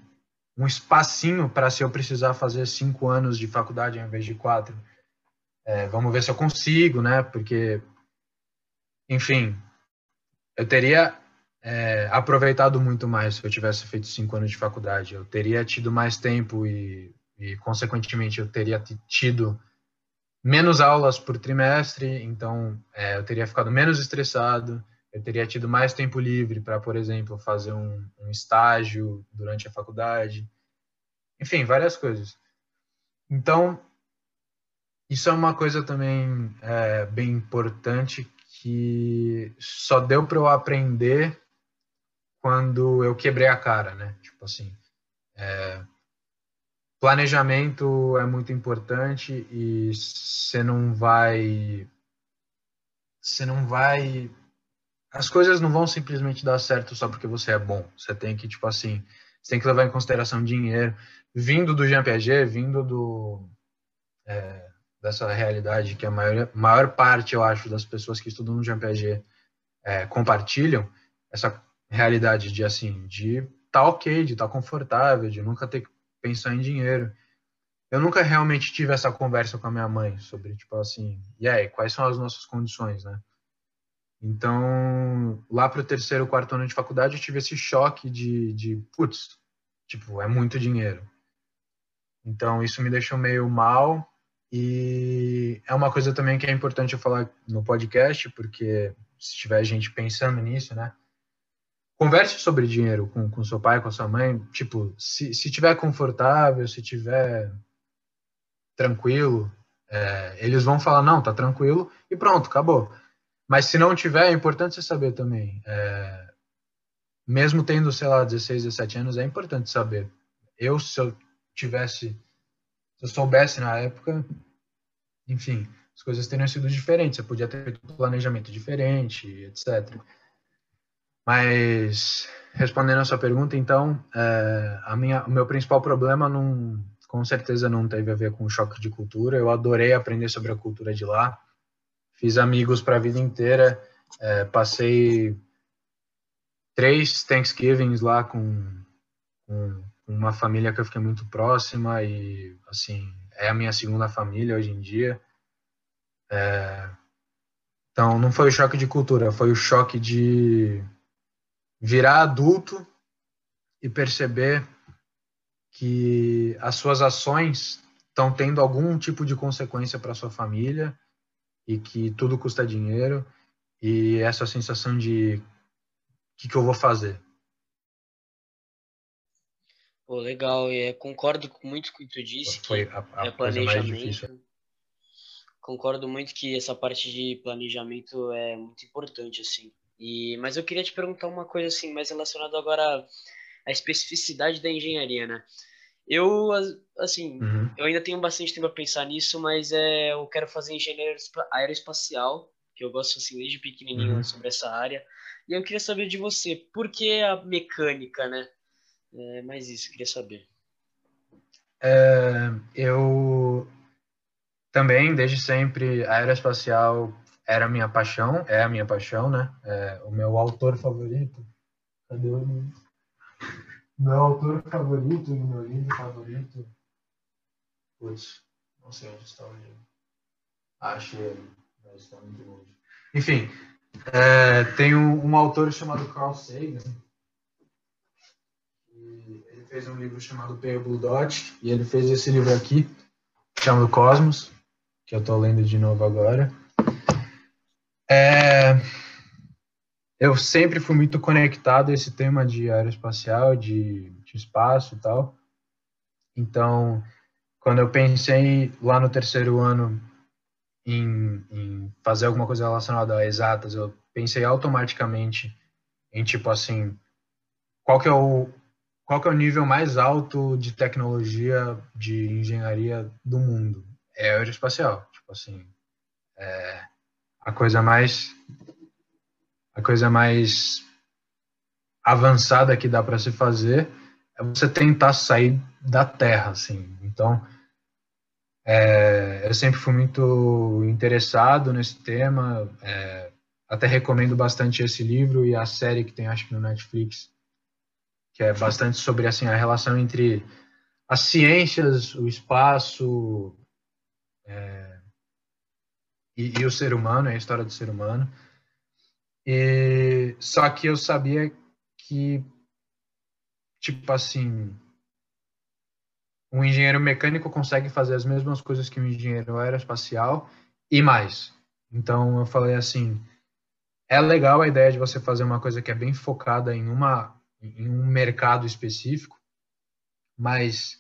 um espacinho para se eu precisar fazer cinco anos de faculdade ao invés de quatro. É, vamos ver se eu consigo, né? Porque, enfim, eu teria é, aproveitado muito mais se eu tivesse feito cinco anos de faculdade. Eu teria tido mais tempo e, e consequentemente, eu teria tido menos aulas por trimestre, então é, eu teria ficado menos estressado, eu teria tido mais tempo livre para, por exemplo, fazer um, um, estágio durante a faculdade, enfim, várias coisas. Então, isso é uma coisa também é, bem importante que só deu para eu aprender quando eu quebrei a cara, né? Tipo assim, é, planejamento é muito importante e você não vai você não vai as coisas não vão simplesmente dar certo só porque você é bom. Você tem que tipo assim, você tem que levar em consideração dinheiro. Vindo do GMPG, vindo do é, dessa realidade que a maior, maior parte, eu acho, das pessoas que estudam no GMPG é, compartilham, essa realidade de assim, de tá ok, de tá confortável, de nunca ter que pensar em dinheiro. Eu nunca realmente tive essa conversa com a minha mãe sobre, tipo assim, e aí, quais são as nossas condições, né? Então, lá para o terceiro, quarto ano de faculdade, eu tive esse choque de, de, putz, tipo, é muito dinheiro. Então, isso me deixou meio mal. E é uma coisa também que é importante eu falar no podcast, porque se tiver gente pensando nisso, né? Converse sobre dinheiro com, com seu pai, com sua mãe. Tipo, se, se tiver confortável, se tiver tranquilo, é, eles vão falar, não, tá tranquilo, e pronto, acabou. Mas se não tiver, é importante você saber também. É, mesmo tendo, sei lá, 16, 17 anos, é importante saber. Eu, se eu tivesse, se eu soubesse na época, enfim, as coisas teriam sido diferentes. Você podia ter feito um planejamento diferente, etc. Mas, respondendo a sua pergunta, então, é, a minha, o meu principal problema não, com certeza não teve a ver com choque de cultura. Eu adorei aprender sobre a cultura de lá fiz amigos para a vida inteira. É, passei três Thanksgivings lá com, com, uma família que eu fiquei muito próxima e, assim, é a minha segunda família hoje em dia. É, então, não foi o choque de cultura, foi o choque de virar adulto e perceber que as suas ações estão tendo algum tipo de consequência para sua família e que tudo custa dinheiro e essa sensação de o que, que eu vou fazer. Pô, legal, é, concordo muito com o que tu disse, Foi que a, a é planejamento. Concordo muito que essa parte de planejamento é muito importante, assim. E, mas eu queria te perguntar uma coisa assim, mais relacionada agora à especificidade da engenharia, né? Eu, assim, uhum. eu ainda tenho bastante tempo a pensar nisso, mas é, eu quero fazer engenharia aeroespacial, que eu gosto, assim, desde pequenininho uhum. sobre essa área. E eu queria saber de você, por que a mecânica, né? É, mais isso, eu queria saber. É, eu também, desde sempre, aeroespacial era a minha paixão, é a minha paixão, né? É, o meu autor favorito. Cadê o meu autor favorito, meu livro favorito. Putz, não sei onde está o livro. Achei ele, mas está muito longe. Enfim, é, tem um, um, autor chamado Carl Sagan. ele fez um livro chamado Pale Dot e ele fez esse livro aqui, chamado Cosmos, que eu estou lendo de novo agora. É, eu sempre fui muito conectado a esse tema de aeroespacial, de, de espaço e tal. Então, quando eu pensei lá no terceiro ano em, em, fazer alguma coisa relacionada a exatas, eu pensei automaticamente em tipo assim, qual que é o qual que é o nível mais alto de tecnologia de engenharia do mundo? É aeroespacial, tipo assim, é a coisa mais a coisa mais avançada que dá para se fazer é você tentar sair da terra, assim. Então, é, eu sempre fui muito interessado nesse tema, é, até recomendo bastante esse livro e a série que tem, acho que no Netflix, que é bastante sobre assim a relação entre as ciências, o espaço é, e, e o ser humano, a história do ser humano. E, só que eu sabia que, tipo assim, um engenheiro mecânico consegue fazer as mesmas coisas que um engenheiro aeroespacial e mais. Então eu falei assim, é legal a ideia de você fazer uma coisa que é bem focada em uma em um mercado específico, mas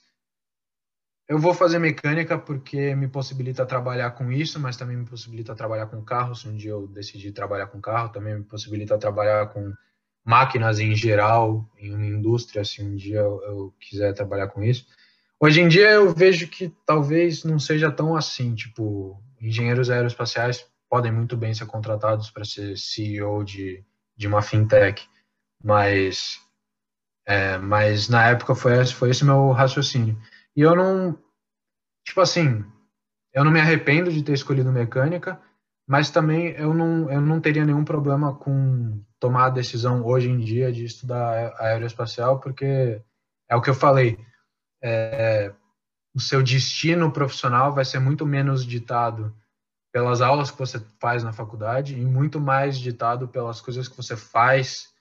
eu vou fazer mecânica porque me possibilita trabalhar com isso, mas também me possibilita trabalhar com carro. Se um dia eu decidir trabalhar com carro, também me possibilita trabalhar com máquinas em geral, em uma indústria, se um dia eu, quiser trabalhar com isso. Hoje em dia eu vejo que talvez não seja tão assim, tipo, engenheiros aeroespaciais podem muito bem ser contratados para ser CEO de, de uma fintech, mas é, mas na época foi esse, foi esse meu raciocínio. E eu não, tipo assim, eu não me arrependo de ter escolhido mecânica, mas também eu não, eu não teria nenhum problema com tomar a decisão hoje em dia de estudar aeroespacial, porque é o que eu falei, é, o seu destino profissional vai ser muito menos ditado pelas aulas que você faz na faculdade e muito mais ditado pelas coisas que você faz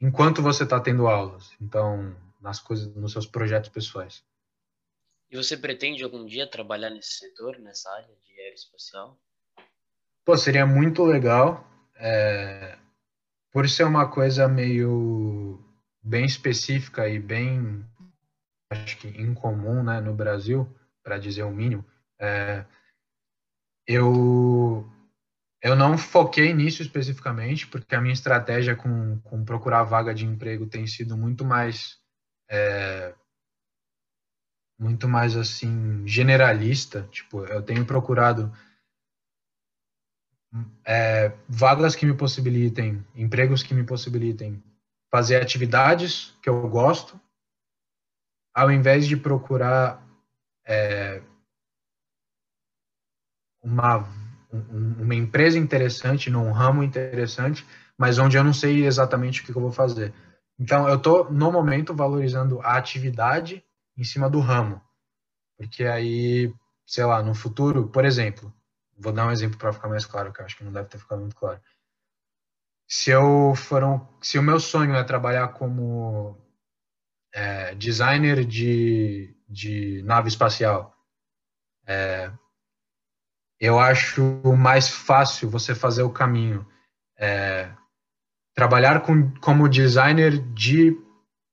enquanto você está tendo aulas. Então, nas coisas, nos seus projetos pessoais. E você pretende algum dia trabalhar nesse setor, nessa área de aeroespacial? Pô, seria muito legal. É, por ser uma coisa meio bem específica e bem, acho que incomum, né, no Brasil, para dizer o mínimo. É, eu eu não foquei nisso especificamente, porque a minha estratégia com, com procurar vaga de emprego tem sido muito mais é, muito mais assim generalista. Tipo, eu tenho procurado é, vagas que me possibilitem, empregos que me possibilitem fazer atividades que eu gosto, ao invés de procurar é, uma uma empresa interessante, num ramo interessante, mas onde eu não sei exatamente o que eu vou fazer. Então, eu estou, no momento, valorizando a atividade em cima do ramo. Porque aí, sei lá, no futuro, por exemplo, vou dar um exemplo para ficar mais claro, que eu acho que não deve ter ficado muito claro. Se eu for um, se o meu sonho é trabalhar como é, designer de, de nave espacial, é, eu acho mais fácil você fazer o caminho. É, trabalhar com, como designer de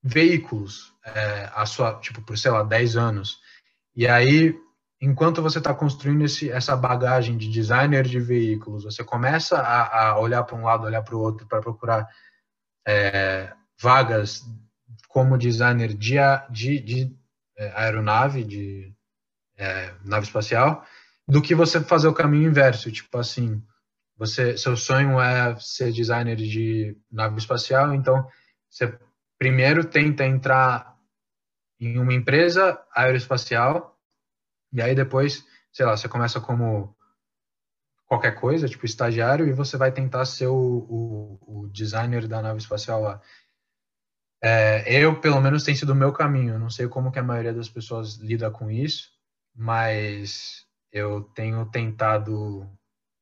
veículos, é, a sua, tipo, por, sei lá, 10 anos. E aí, enquanto você está construindo esse, essa bagagem de designer de veículos, você começa a, a olhar para um lado, olhar para o outro, para procurar é, vagas como designer de, de, de é, aeronave, de é, nave espacial, do que você fazer o caminho inverso, tipo assim, você, seu sonho é ser designer de nave espacial, então você primeiro tenta entrar em uma empresa aeroespacial e aí depois, sei lá, você começa como qualquer coisa, tipo estagiário, e você vai tentar ser o, o, o designer da nave espacial lá. É, eu, pelo menos, tem sido o meu caminho. Não sei como que a maioria das pessoas lida com isso, mas eu tenho tentado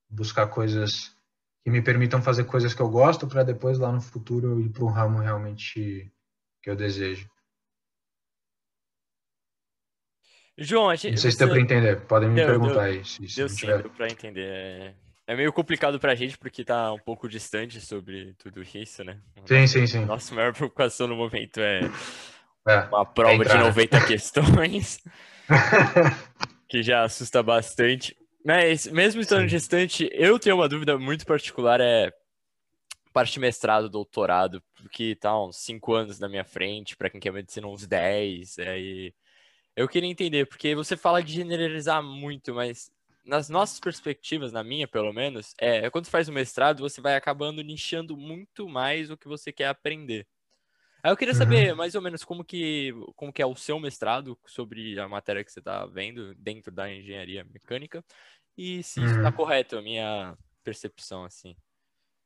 buscar coisas que me permitam fazer coisas que eu gosto para depois lá no futuro eu ir para um ramo realmente que eu desejo. João, a gente, não sei se deu para entender. Podem me deu, perguntar deu, aí. Se, se deu sim, deu para entender. É... é meio complicado para a gente porque tá um pouco distante sobre tudo isso, né? Sim, sim, sim. Nossa maior preocupação no momento é, é uma prova é de 90 questões. que já assusta bastante. Mas, mesmo estando Sim. distante, eu tenho uma dúvida muito particular, é parte mestrado, doutorado, porque tá uns 5 anos na minha frente, para quem quer medicina uns 10, aí... Eu queria entender, porque você fala de generalizar muito, mas nas nossas perspectivas, na minha pelo menos, é quando você faz o mestrado, você vai acabando nichando muito mais o que você quer aprender. Aí eu queria saber uhum. mais ou menos como que, como que é o seu mestrado sobre a matéria que você está vendo dentro da engenharia mecânica e se uhum. está correto a minha percepção, assim.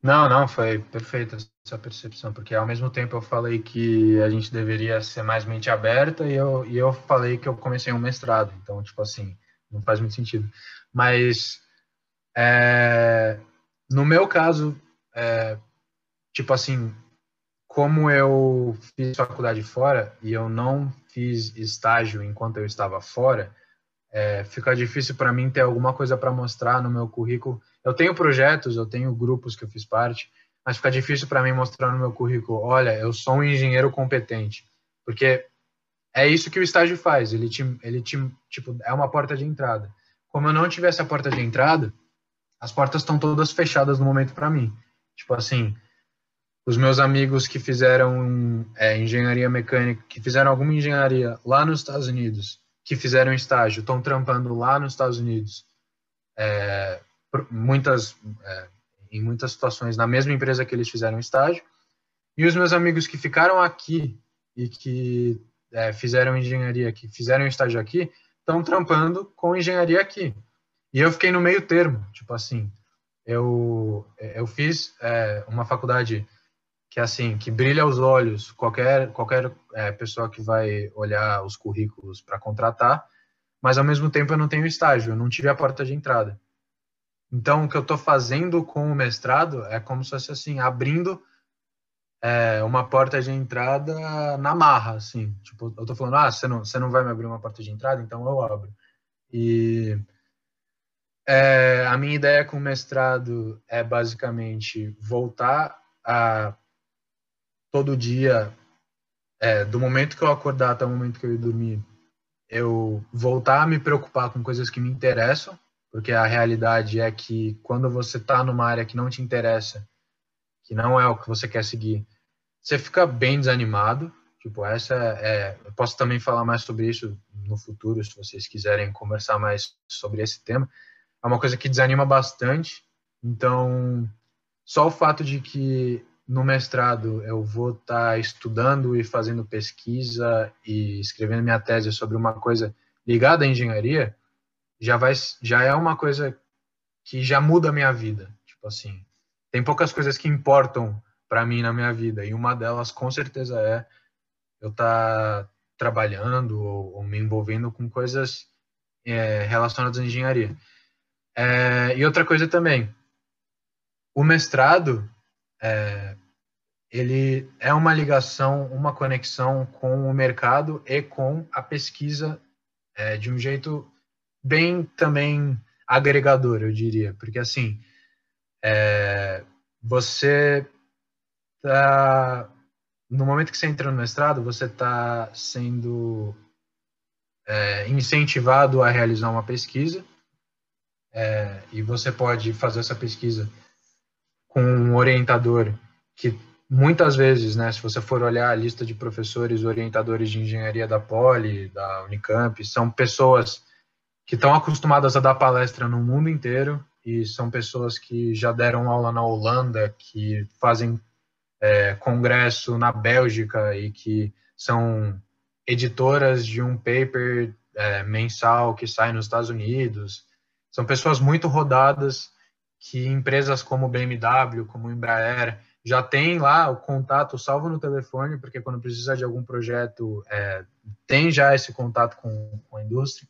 Não, não, foi perfeita essa percepção, porque ao mesmo tempo eu falei que a gente deveria ser mais mente aberta e eu, e eu falei que eu comecei um mestrado, então, tipo assim, não faz muito sentido. Mas, é, no meu caso, é, tipo assim, como eu fiz faculdade fora e eu não fiz estágio enquanto eu estava fora, é, fica difícil para mim ter alguma coisa para mostrar no meu currículo. Eu tenho projetos, eu tenho grupos que eu fiz parte, mas fica difícil para mim mostrar no meu currículo, olha, eu sou um engenheiro competente, porque é isso que o estágio faz, ele te, ele te, tipo, é uma porta de entrada. Como eu não tivesse a porta de entrada, as portas estão todas fechadas no momento para mim. Tipo assim, os meus amigos que fizeram é, engenharia mecânica, que fizeram alguma engenharia lá nos Estados Unidos, que fizeram estágio, estão trampando lá nos Estados Unidos, é, muitas, é, em muitas situações na mesma empresa que eles fizeram estágio, e os meus amigos que ficaram aqui e que é, fizeram engenharia, que fizeram estágio aqui, estão trampando com engenharia aqui. E eu fiquei no meio termo, tipo assim, eu, eu fiz é, uma faculdade que assim que brilha aos olhos qualquer qualquer é, pessoa que vai olhar os currículos para contratar, mas ao mesmo tempo eu não tenho estágio, eu não tive a porta de entrada. Então o que eu estou fazendo com o mestrado é como se fosse assim abrindo é, uma porta de entrada na marra, assim. Tipo, eu estou falando, ah, você não você não vai me abrir uma porta de entrada, então eu abro. E é, a minha ideia com o mestrado é basicamente voltar a todo dia, é, do momento que eu acordar até o momento que eu ir dormir, eu voltar a me preocupar com coisas que me interessam, porque a realidade é que quando você está numa área que não te interessa, que não é o que você quer seguir, você fica bem desanimado. Tipo, essa é. Eu posso também falar mais sobre isso no futuro, se vocês quiserem conversar mais sobre esse tema. É uma coisa que desanima bastante. Então, só o fato de que no mestrado eu vou estar tá estudando e fazendo pesquisa e escrevendo minha tese sobre uma coisa ligada à engenharia, já vai já é uma coisa que já muda a minha vida, tipo assim. Tem poucas coisas que importam para mim na minha vida e uma delas com certeza é eu estar tá trabalhando ou, ou, me envolvendo com coisas é, relacionadas à engenharia. É, e outra coisa também, o mestrado é, ele é uma ligação, uma conexão com o mercado e com a pesquisa é, de um jeito bem também agregador, eu diria, porque assim é, você tá no momento que você entra no mestrado, você está sendo é, incentivado a realizar uma pesquisa é, e você pode fazer essa pesquisa com um orientador que muitas vezes, né, se você for olhar a lista de professores orientadores de engenharia da Poli, da Unicamp, são pessoas que estão acostumadas a dar palestra no mundo inteiro e são pessoas que já deram aula na Holanda, que fazem é, congresso na Bélgica e que são editoras de um paper é, mensal que sai nos Estados Unidos. São pessoas muito rodadas que empresas como BMW, como Embraer, já tem lá o contato salvo no telefone, porque quando precisa de algum projeto, é, tem já esse contato com, com, a indústria.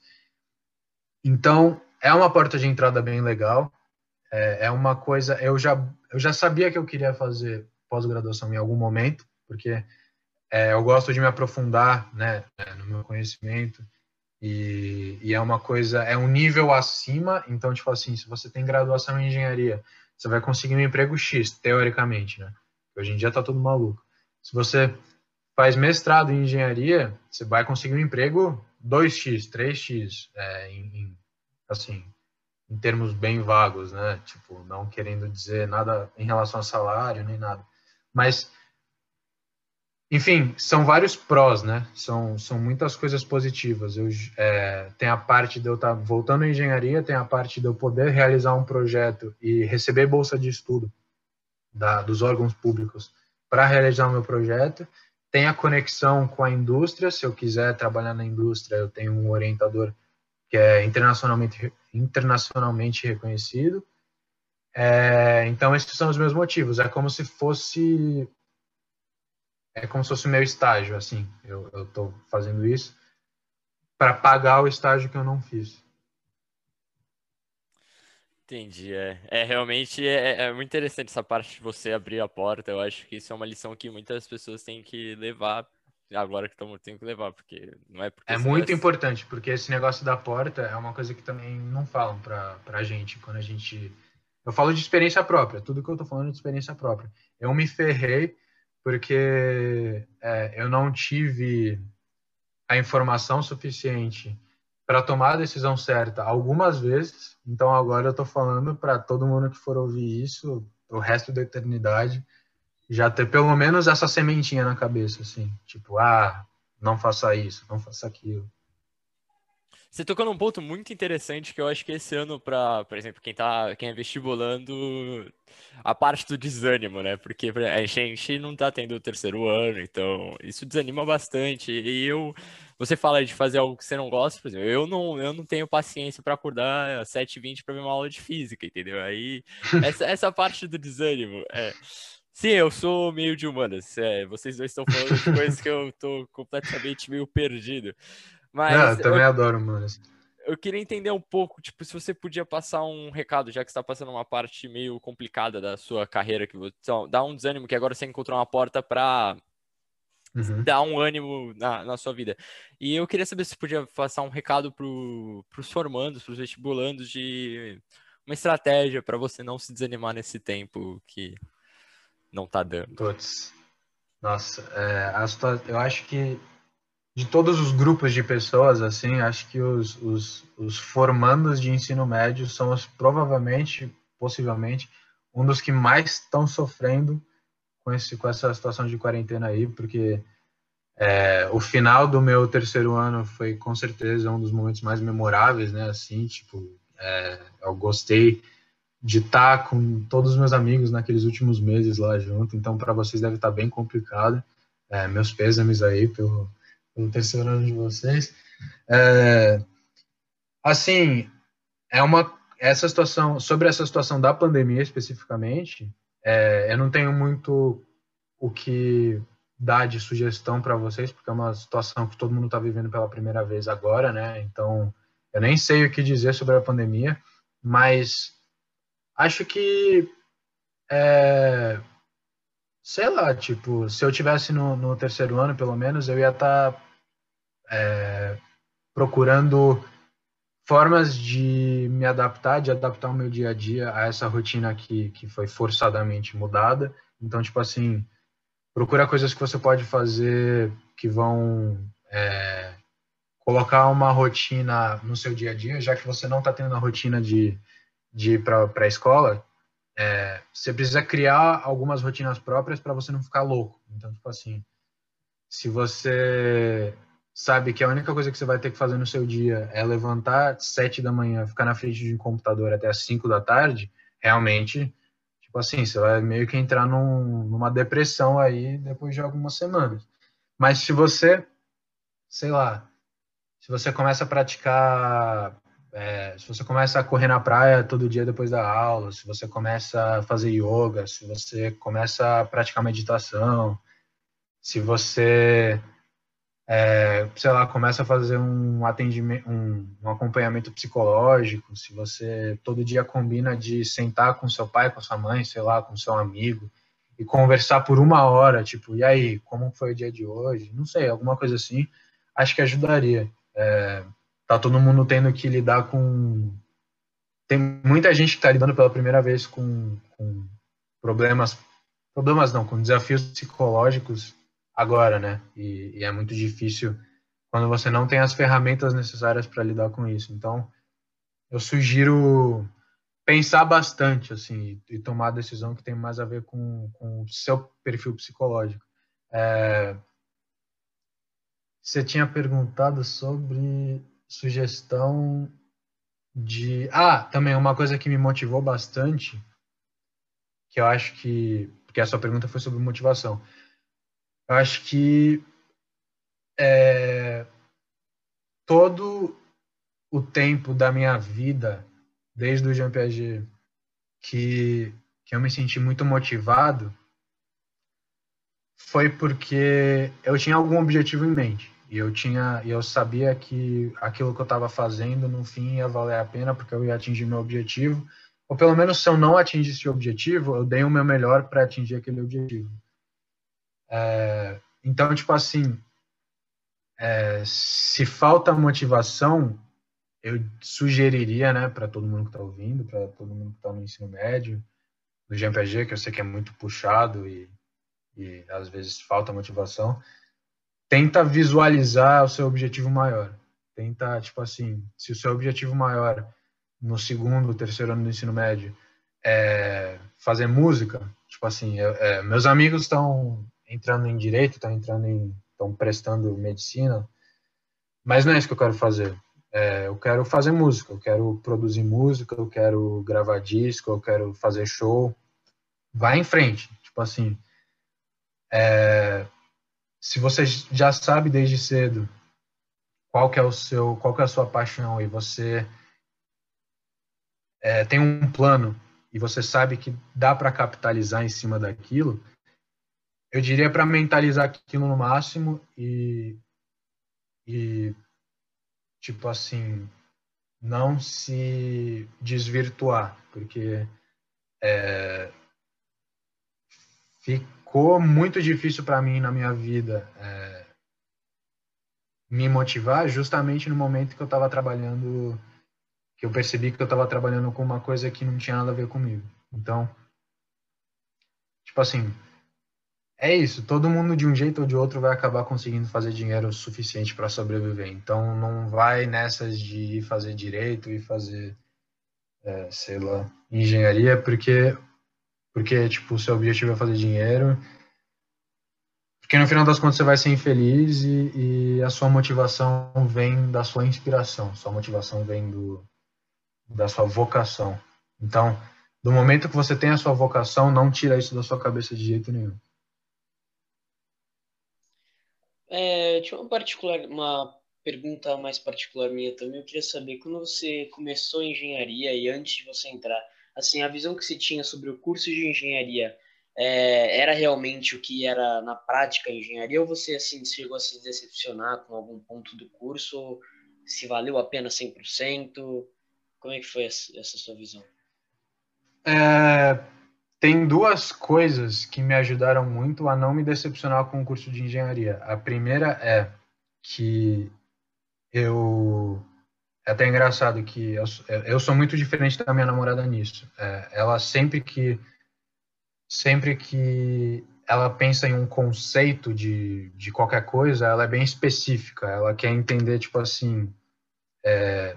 Então, é uma porta de entrada bem legal. É, é uma coisa. Eu já, eu já sabia que eu queria fazer pós-graduação em algum momento, porque é, eu gosto de me aprofundar né, no meu conhecimento. E, e, é uma coisa, é um nível acima, então, tipo assim, se você tem graduação em engenharia, você vai conseguir um emprego X, teoricamente, né? Hoje em dia tá tudo maluco. Se você faz mestrado em engenharia, você vai conseguir um emprego 2x, 3x, é, em, em, assim, em termos bem vagos, né? Tipo, não querendo dizer nada em relação a salário, nem nada. Mas enfim, são vários prós, né? São, são muitas coisas positivas. Eu, é, tem a parte de eu estar tá voltando à engenharia, tem a parte de eu poder realizar um projeto e receber bolsa de estudo da, dos órgãos públicos para realizar o meu projeto. Tem a conexão com a indústria. Se eu quiser trabalhar na indústria, eu tenho um orientador que é internacionalmente, internacionalmente reconhecido. É, então, esses são os meus motivos. É como se fosse é como se fosse o meu estágio, assim. Eu estou fazendo isso para pagar o estágio que eu não fiz. Entendi, é. É realmente é, é muito interessante essa parte de você abrir a porta. Eu acho que isso é uma lição que muitas pessoas têm que levar agora que estão tendo que levar, porque não é porque É muito vai... importante, porque esse negócio da porta é uma coisa que também não falam pra, pra gente quando a gente. Eu falo de experiência própria, tudo que eu tô falando é de experiência própria. Eu me ferrei porque é, eu não tive a informação suficiente para tomar a decisão certa algumas vezes. Então agora eu estou falando para todo mundo que for ouvir isso, o resto da eternidade, já ter pelo menos essa sementinha na cabeça, assim, tipo, ah, não faça isso, não faça aquilo. Você tocou num ponto muito interessante que eu acho que esse ano, para, por exemplo, quem tá, quem é vestibulando, a parte do desânimo, né? Porque a gente não tá tendo o terceiro ano, então isso desanima bastante. E eu, você fala de fazer algo que você não gosta, por exemplo, eu não, eu não tenho paciência para acordar às 7h20 para ver uma aula de física, entendeu? Aí, essa, essa parte do desânimo, é. Sim, eu sou meio de humanas. É, vocês dois estão falando de coisas que eu tô completamente meio perdido. Mas Não, eu também eu, adoro humanas. Eu queria entender um pouco, tipo, se você podia passar um recado, já que está passando uma parte meio complicada da sua carreira, que você então, dá um desânimo, que agora você encontrou uma porta para uhum. dar um ânimo na, na sua vida. E eu queria saber se você podia passar um recado para os formandos, para os vestibulandos, de uma estratégia para você não se desanimar nesse tempo que não tá dando. Todos. Nossa, é, eu acho que de todos os grupos de pessoas, assim, acho que os, os, os formandos de ensino médio são os, provavelmente, possivelmente, um dos que mais estão sofrendo com, esse, com essa situação de quarentena aí, porque é, o final do meu terceiro ano foi com certeza um dos momentos mais memoráveis, né? Assim, tipo, é, eu gostei de estar tá com todos os meus amigos naqueles últimos meses lá junto, então para vocês deve estar tá bem complicado. É, meus pêsames aí pelo, pelo terceiro ano de vocês. É, assim, é uma essa situação sobre essa situação da pandemia especificamente, é, eu não tenho muito o que dar de sugestão para vocês, porque é uma situação que todo mundo está vivendo pela primeira vez agora, né? Então, eu nem sei o que dizer sobre a pandemia, mas acho que é, sei lá, tipo, se eu tivesse no, no, terceiro ano, pelo menos, eu ia estar tá, é, procurando formas de me adaptar, de adaptar o meu dia a dia a essa rotina que, que foi forçadamente mudada. Então, tipo assim, procura coisas que você pode fazer que vão é, colocar uma rotina no seu dia a dia, já que você não está tendo a rotina de de ir para a escola, é, você precisa criar algumas rotinas próprias para você não ficar louco. Então, tipo assim, se você sabe que a única coisa que você vai ter que fazer no seu dia é levantar sete da manhã, ficar na frente de um computador até às cinco da tarde, realmente, tipo assim, você vai meio que entrar num, numa depressão aí depois de algumas semanas. Mas se você, sei lá, se você começa a praticar é, se você começa a correr na praia todo dia depois da aula, se você começa a fazer yoga, se você começa a praticar meditação, se você, é, sei lá, começa a fazer um atendimento, um, um, acompanhamento psicológico, se você todo dia combina de sentar com seu pai, com sua mãe, sei lá, com seu amigo e conversar por uma hora, tipo, e aí, como foi o dia de hoje? Não sei, alguma coisa assim, acho que ajudaria. É, tá todo mundo tendo que lidar com. Tem muita gente que está lidando pela primeira vez com, com, problemas. Problemas não, com desafios psicológicos agora, né? E, e é muito difícil quando você não tem as ferramentas necessárias para lidar com isso. Então, eu sugiro pensar bastante, assim, e tomar a decisão que tem mais a ver com, com o seu perfil psicológico. É, você tinha perguntado sobre sugestão de. Ah, também uma coisa que me motivou bastante, que eu acho que. Porque a sua pergunta foi sobre motivação. Acho que é, todo o tempo da minha vida, desde o Jean Piaget, que, que eu me senti muito motivado, foi porque eu tinha algum objetivo em mente. E eu tinha, eu sabia que aquilo que eu estava fazendo no fim ia valer a pena porque eu ia atingir meu objetivo ou pelo menos se eu não atingir esse objetivo, eu dei o meu melhor para atingir aquele objetivo. É, então, tipo assim, é, se falta motivação, eu sugeriria, né, para todo mundo que está ouvindo, para todo mundo que está no ensino médio, do GMPG, que eu sei que é muito puxado e, e às vezes falta motivação, tenta visualizar o seu objetivo maior. Tenta, tipo assim, se o seu objetivo maior no segundo, terceiro ano do ensino médio é fazer música, tipo assim, eu, é, meus amigos estão entrando em direito, estão entrando em, estão prestando medicina, mas não é isso que eu quero fazer. É, eu quero fazer música, eu quero produzir música, eu quero gravar disco, eu quero fazer show. Vai em frente, tipo assim. É, se você já sabe desde cedo qual que é o seu, qual que é a sua paixão e você é, tem um plano e você sabe que dá para capitalizar em cima daquilo, eu diria para mentalizar aquilo no máximo e, e tipo assim, não se desvirtuar, porque é, ficou muito difícil para mim na minha vida é, me motivar justamente no momento que eu estava trabalhando, que eu percebi que eu estava trabalhando com uma coisa que não tinha nada a ver comigo. Então, tipo assim, é isso, todo mundo de um jeito ou de outro vai acabar conseguindo fazer dinheiro suficiente para sobreviver. Então não vai nessas de ir fazer direito e fazer, é, sei lá, engenharia, porque, porque tipo, o seu objetivo é fazer dinheiro. Porque no final das contas você vai ser infeliz e, e a sua motivação vem da sua inspiração, sua motivação vem do, da sua vocação. Então, do momento que você tem a sua vocação, não tira isso da sua cabeça de jeito nenhum. É, tinha uma particular, uma pergunta mais particular minha também. Eu queria saber quando você começou engenharia e antes de você entrar, assim, a visão que você tinha sobre o curso de engenharia é, era realmente o que era na prática a engenharia ou você assim chegou a se decepcionar com algum ponto do curso? Se valeu a pena 100%? Como é que foi essa, essa sua visão? É, tem duas coisas que me ajudaram muito a não me decepcionar com o curso de engenharia. A primeira é que eu é até engraçado que eu, eu sou muito diferente da minha namorada nisso. É, ela sempre que sempre que ela pensa em um conceito de, de qualquer coisa, ela é bem específica. Ela quer entender tipo assim, é,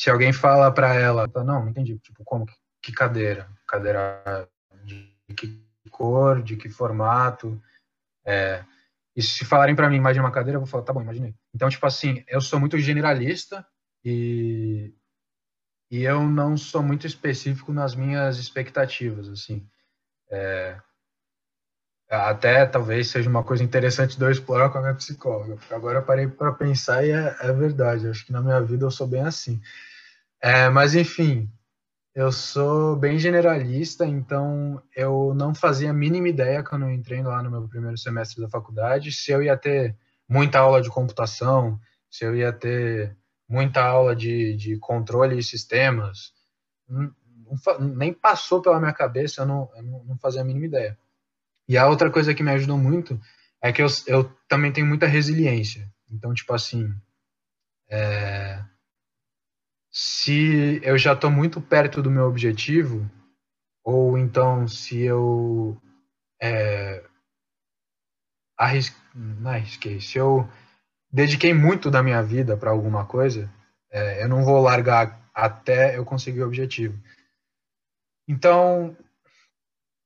se alguém fala para ela, não, não entendi, tipo, como, que cadeira? Cadeira de que cor, de que formato, é, e se falarem para mim, imagina uma cadeira, eu vou falar, tá bom, imaginei. Então, tipo assim, eu sou muito generalista e, e eu não sou muito específico nas minhas expectativas, assim. É, até talvez seja uma coisa interessante de eu explorar com a minha psicóloga, porque agora eu parei para pensar e é, é verdade, acho que na minha vida eu sou bem assim. É, mas enfim, eu sou bem generalista, então eu não fazia a mínima ideia quando eu entrei lá no meu primeiro semestre da faculdade se eu ia ter muita aula de computação, se eu ia ter muita aula de, de controle de sistemas. Não, nem passou pela minha cabeça, eu não, eu não fazia a mínima ideia. E a outra coisa que me ajudou muito é que eu, eu também tenho muita resiliência. Então, tipo assim, é, se eu já estou muito perto do meu objetivo, ou então se eu é, arrisque, não arrisquei, se eu dediquei muito da minha vida para alguma coisa, é, eu não vou largar até eu conseguir o objetivo. Então,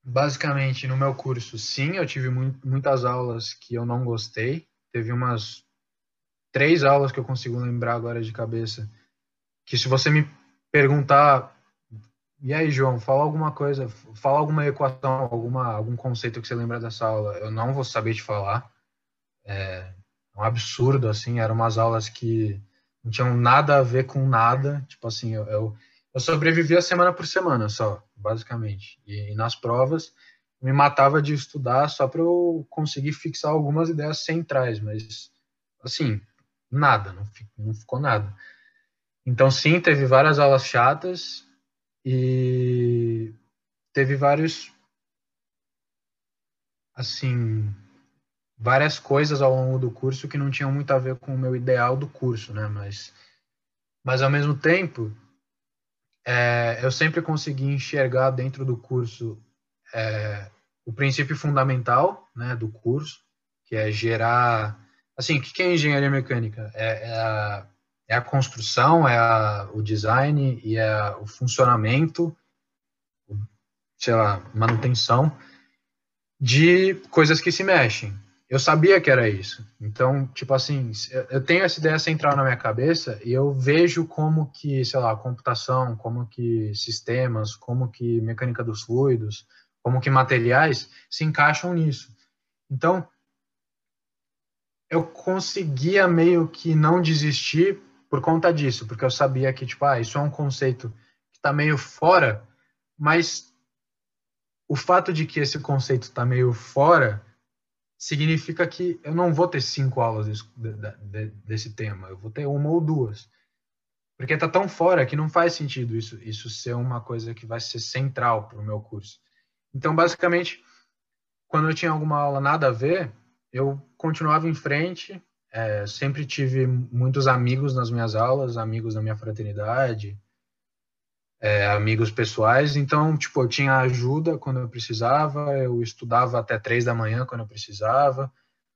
basicamente, no meu curso, sim, eu tive muitas aulas que eu não gostei. Teve umas três aulas que eu consigo lembrar agora de cabeça que se você me perguntar, e aí, João, fala alguma coisa, fala alguma equação, alguma, algum conceito que você lembra dessa aula, eu não vou saber te falar. É um absurdo, assim, eram umas aulas que não tinham nada a ver com nada, tipo assim, eu, eu, eu sobrevivia semana por semana só, basicamente. E, e nas provas, me matava de estudar só para eu conseguir fixar algumas ideias centrais, mas, assim, nada, não, não ficou nada. Então, sim, teve várias aulas chatas e teve vários, assim, várias coisas ao longo do curso que não tinham muito a ver com o meu ideal do curso, né? Mas, mas ao mesmo tempo, é, eu sempre consegui enxergar dentro do curso é, o princípio fundamental, né, do curso, que é gerar, assim, o que é engenharia mecânica? É, é a, é a construção, é a, o design e é o funcionamento, sei lá, manutenção de coisas que se mexem. Eu sabia que era isso. Então, tipo assim, eu tenho essa ideia central na minha cabeça e eu vejo como que, sei lá, computação, como que sistemas, como que mecânica dos fluidos, como que materiais se encaixam nisso. Então, eu conseguia meio que não desistir por conta disso, porque eu sabia que, tipo, ah, isso é um conceito que está meio fora, mas o fato de que esse conceito está meio fora significa que eu não vou ter cinco aulas desse, de, desse tema, eu vou ter uma ou duas. Porque está tão fora que não faz sentido isso, isso ser uma coisa que vai ser central para o meu curso. Então, basicamente, quando eu tinha alguma aula nada a ver, eu continuava em frente, é, sempre tive muitos amigos nas minhas aulas, amigos da minha fraternidade, é, amigos pessoais. Então, tipo, eu tinha ajuda quando eu precisava, eu estudava até três da manhã quando eu precisava,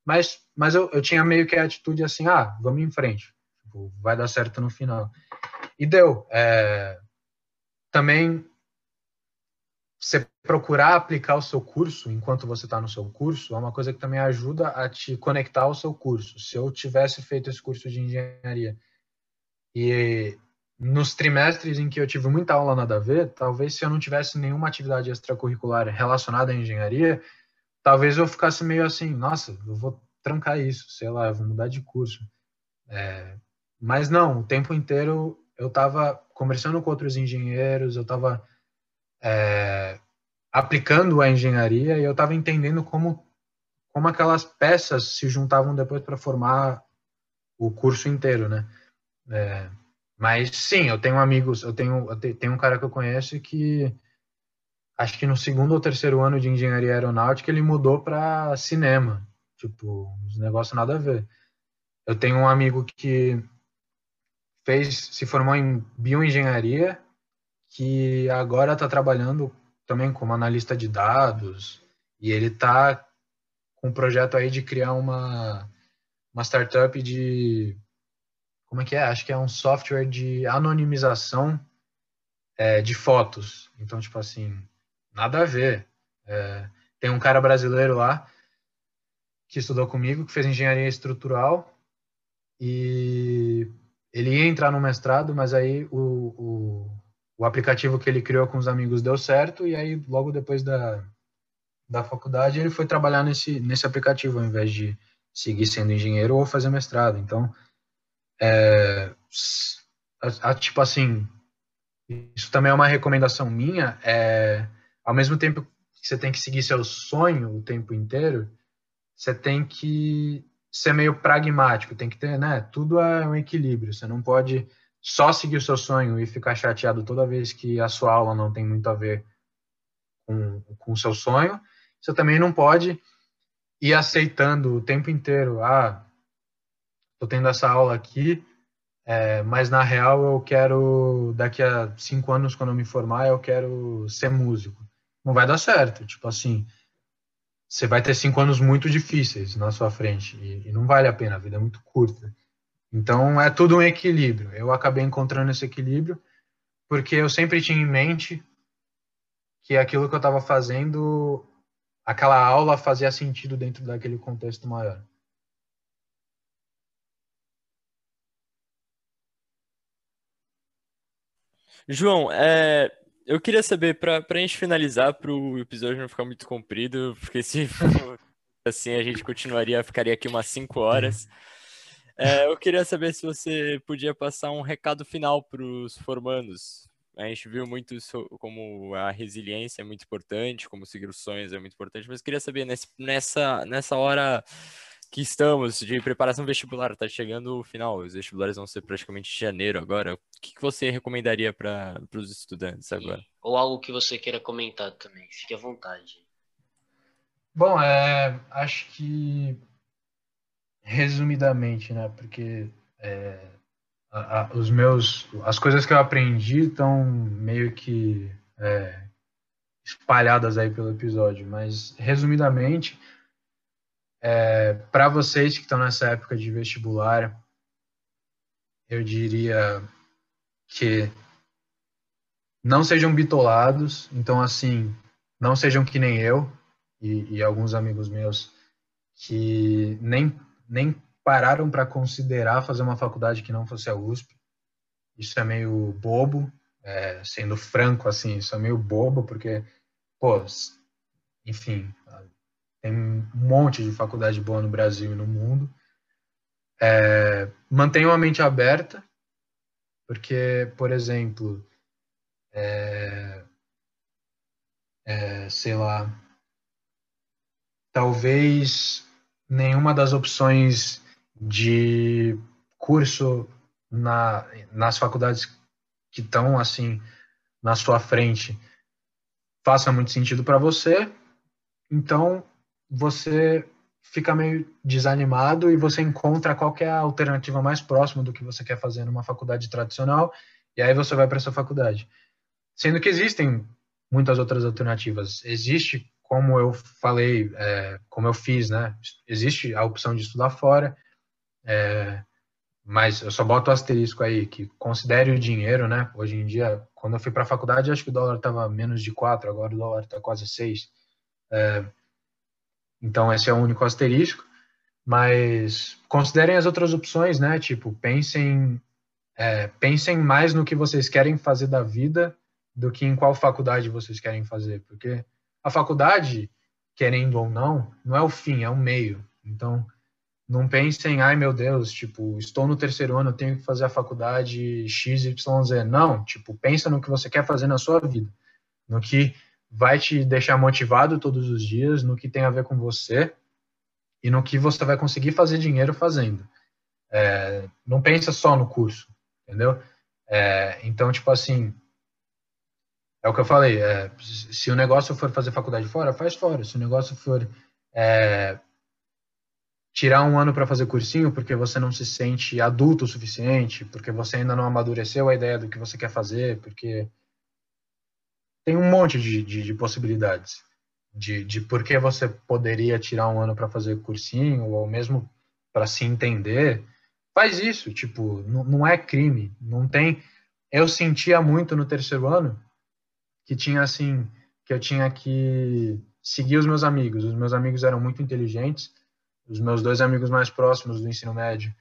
mas, mas eu, eu tinha meio que a atitude assim, ah, vamos em frente, tipo, vai dar certo no final. E deu. É, também você procurar aplicar o seu curso enquanto você está no seu curso é uma coisa que também ajuda a te conectar ao seu curso. Se eu tivesse feito esse curso de engenharia e nos trimestres em que eu tive muita aula nada a ver, talvez se eu não tivesse nenhuma atividade extracurricular relacionada à engenharia, talvez eu ficasse meio assim, nossa, eu vou trancar isso, sei lá, eu vou mudar de curso. É, mas não, o tempo inteiro eu estava conversando com outros engenheiros, eu estava é, aplicando a engenharia e eu estava entendendo como como aquelas peças se juntavam depois para formar o curso inteiro, né? É, mas sim, eu tenho amigos, eu tenho, tenho um cara que eu conheço que acho que no segundo ou terceiro ano de engenharia aeronáutica ele mudou para cinema, tipo, os negócios nada a ver. Eu tenho um amigo que fez, se formou em bioengenharia, que agora está trabalhando também como analista de dados e ele está com um projeto aí de criar uma uma startup de como é que é? Acho que é um software de anonimização é, de fotos. Então, tipo assim, nada a ver. É, tem um cara brasileiro lá que estudou comigo, que fez engenharia estrutural e ele ia entrar no mestrado, mas aí o, o, o aplicativo que ele criou com os amigos deu certo e aí logo depois da, da faculdade ele foi trabalhar nesse, nesse aplicativo ao invés de seguir sendo engenheiro ou fazer mestrado. Então, é, a, a, tipo assim, isso também é uma recomendação minha. É, ao mesmo tempo que você tem que seguir seu sonho o tempo inteiro, você tem que ser meio pragmático, tem que ter, né? Tudo é um equilíbrio. Você não pode só seguir o seu sonho e ficar chateado toda vez que a sua aula não tem muito a ver com, com o seu sonho. Você também não pode ir aceitando o tempo inteiro, ah, estou tendo essa aula aqui, é, mas na real eu quero, daqui a cinco anos, quando eu me formar, eu quero ser músico. Não vai dar certo. Tipo assim, você vai ter cinco anos muito difíceis na sua frente e, e não vale a pena, a vida é muito curta. Então é tudo um equilíbrio. Eu acabei encontrando esse equilíbrio porque eu sempre tinha em mente que aquilo que eu estava fazendo, aquela aula fazia sentido dentro daquele contexto maior. João, é, eu queria saber, para a gente finalizar, para o episódio não ficar muito comprido, porque se assim a gente continuaria, ficaria aqui umas 5 horas. É, eu queria saber se você podia passar um recado final para os formandos. A gente viu muito como a resiliência é muito importante, como seguir os sonhos é muito importante, mas queria saber nessa, nessa hora que estamos de preparação vestibular, tá chegando o final, os vestibulares vão ser praticamente em janeiro agora. O que, que você recomendaria para os estudantes agora? Ou algo que você queira comentar também, fique à vontade. Bom, é, acho que resumidamente, né? Porque é, a, a, os meus, as coisas que eu aprendi estão meio que é, espalhadas aí pelo episódio, mas resumidamente é, para vocês que estão nessa época de vestibular, eu diria que não sejam bitolados. Então, assim, não sejam que nem eu e, e alguns amigos meus que nem, nem pararam para considerar fazer uma faculdade que não fosse a USP. Isso é meio bobo, é, sendo franco, assim, isso é meio bobo, porque, pô, enfim, tem um monte de faculdade boa no Brasil e no mundo. É, mantenham a mente aberta, porque, por exemplo, é, é, sei lá, talvez nenhuma das opções de curso na, nas faculdades que estão assim na sua frente faça muito sentido para você. Então, você fica meio desanimado e você encontra qual é a alternativa mais próxima do que você quer fazer numa faculdade tradicional e aí você vai para essa faculdade. Sendo que existem muitas outras alternativas. Existe, como eu falei, é, como eu fiz, né? Existe a opção de estudar fora, é, mas eu só boto o asterisco aí, que considere o dinheiro, né? Hoje em dia, quando eu fui para a faculdade, acho que o dólar estava menos de 4, agora o dólar está quase 6. É, então, esse é o único asterisco. Mas considerem as outras opções, né? Tipo, pensem, é, pensem mais no que vocês querem fazer da vida do que em qual faculdade vocês querem fazer. Porque a faculdade, querendo ou não, não é o fim, é o meio. Então, não pensem, ai meu Deus, tipo, estou no terceiro ano, tenho que fazer a faculdade XYZ. Não, tipo, pensa no que você quer fazer na sua vida. No que vai te deixar motivado todos os dias no que tem a ver com você e no que você vai conseguir fazer dinheiro fazendo. É, não pensa só no curso, entendeu? É, então, tipo assim, é o que eu falei. É, se o negócio for fazer faculdade fora, faz fora. Se o negócio for é, tirar um ano para fazer cursinho porque você não se sente adulto o suficiente, porque você ainda não amadureceu a ideia do que você quer fazer, porque tem um monte de, de, de possibilidades de, de por que você poderia tirar um ano para fazer cursinho ou mesmo para se entender. Faz isso, tipo, não, não é crime, não tem. Eu sentia muito no terceiro ano que tinha assim, que eu tinha que seguir os meus amigos. Os meus amigos eram muito inteligentes. Os meus dois amigos mais próximos do ensino médio,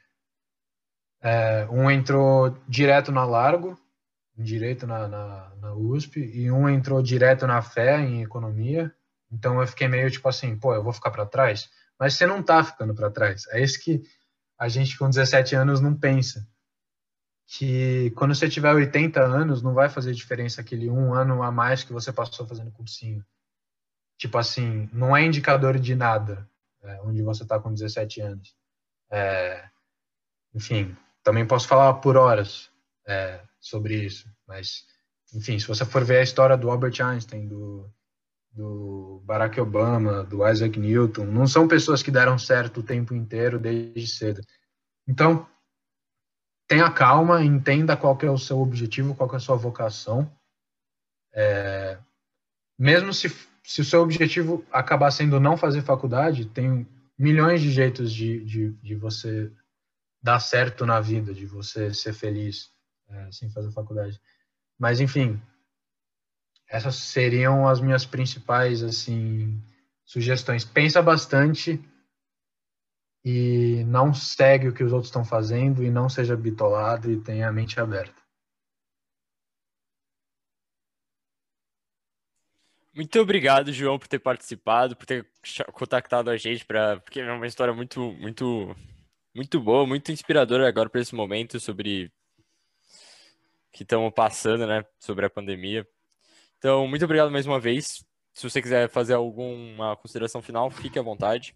é, um entrou direto na Largo, em direito na, na, na, USP e um entrou direto na fé em economia. Então eu fiquei meio tipo assim, pô, eu vou ficar para trás. Mas você não tá ficando para trás. É isso que a gente com 17 anos não pensa. Que quando você tiver 80 anos, não vai fazer diferença aquele um ano a mais que você passou fazendo cursinho. Tipo assim, não é indicador de nada é, onde você tá com 17 anos. É, enfim, também posso falar por horas. É, sobre isso. Mas, enfim, se você for ver a história do Albert Einstein, do, do Barack Obama, do Isaac Newton, não são pessoas que deram certo o tempo inteiro desde cedo. Então, tenha calma, entenda qual é o seu objetivo, qual é a sua vocação. É, mesmo se, se o seu objetivo acabar sendo não fazer faculdade, tem milhões de jeitos de, de, de você dar certo na vida, de você ser feliz é, sem fazer faculdade. Mas, enfim, essas seriam as minhas principais, assim, sugestões. Pensa bastante e não segue o que os outros estão fazendo e não seja bitolado e tenha a mente aberta. Muito obrigado, João, por ter participado, por ter contactado a gente, pra, porque é uma história muito, muito, muito boa, muito inspiradora agora para esse momento sobre que estamos passando, né, sobre a pandemia. Então, muito obrigado mais uma vez. Se você quiser fazer alguma consideração final, fique à vontade.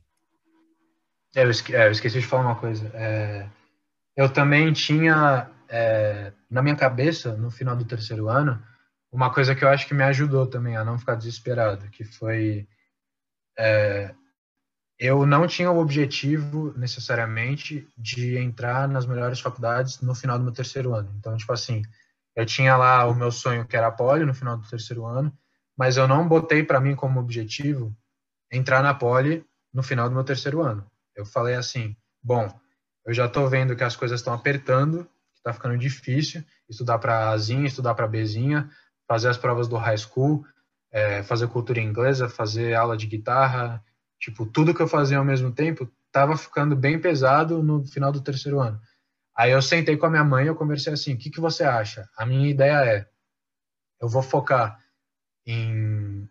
É, eu, esque, é, eu esqueci de falar uma coisa. É, eu também tinha é, na minha cabeça, no final do terceiro ano, uma coisa que eu acho que me ajudou também a não ficar desesperado, que foi é, eu não tinha o objetivo necessariamente de entrar nas melhores faculdades no final do meu terceiro ano. Então, tipo assim, eu tinha lá o meu sonho que era a Poli no final do terceiro ano, mas eu não botei para mim como objetivo entrar na Poli no final do meu terceiro ano. Eu falei assim, bom, eu já estou vendo que as coisas estão apertando, que está ficando difícil estudar para Azinha, estudar para Bzinha, fazer as provas do high school, é, fazer cultura inglesa, fazer aula de guitarra, tipo, tudo que eu fazia ao mesmo tempo estava ficando bem pesado no final do terceiro ano. Aí eu sentei com a minha mãe e eu conversei assim, o que, que você acha? A minha ideia é, eu vou focar em,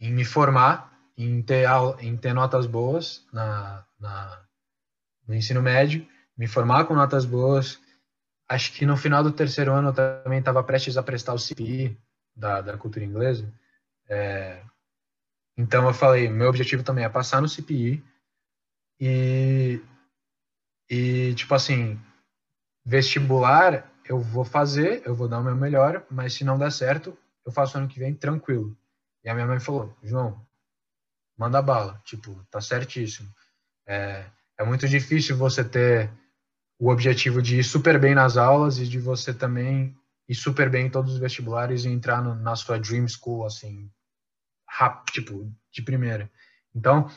em me formar, em ter, em ter notas boas na, na, no ensino médio, me formar com notas boas. Acho que no final do terceiro ano eu também estava prestes a prestar o CPI da, da cultura inglesa. É, então eu falei, meu objetivo também é passar no CPI e, e tipo assim, vestibular eu vou fazer, eu vou dar o meu melhor, mas se não der certo, eu faço ano que vem tranquilo. E a minha mãe falou, João, manda bala, tipo, tá certíssimo. É, é muito difícil você ter o objetivo de ir super bem nas aulas e de você também ir super bem em todos os vestibulares e entrar no, na sua dream school, assim, rápido, tipo, de primeira. Então,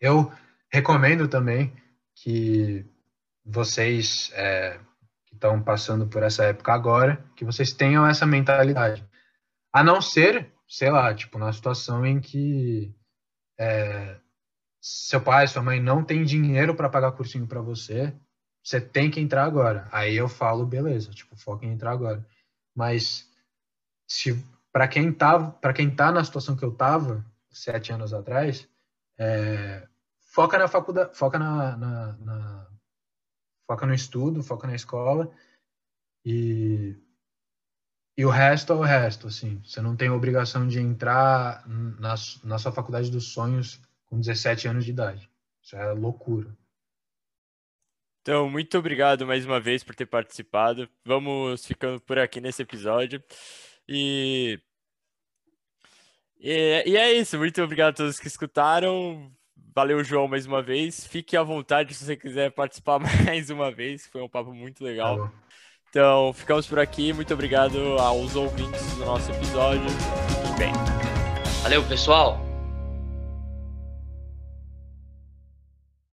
eu recomendo também que vocês é, que estão passando por essa época agora, que vocês tenham essa mentalidade. A não ser, sei lá, tipo, na situação em que é, seu pai, sua mãe não tem dinheiro para pagar cursinho para você, você tem que entrar agora. Aí eu falo, beleza, tipo, foca em entrar agora. Mas se para quem tava, para quem tá na situação que eu tava sete anos atrás, é, foca na faculdade, foca na, na, na, foca no estudo, foca na escola e e o resto é o resto, assim. Você não tem obrigação de entrar na, na sua faculdade dos sonhos com 17 anos de idade. Isso é loucura. Então, muito obrigado mais uma vez por ter participado. Vamos ficando por aqui nesse episódio. E, e, e é isso. Muito obrigado a todos que escutaram. Valeu, João, mais uma vez. Fique à vontade se você quiser participar mais uma vez. Foi um papo muito legal. Tá então, ficamos por aqui. Muito obrigado aos ouvintes do nosso episódio. Fiquem bem. Valeu, pessoal.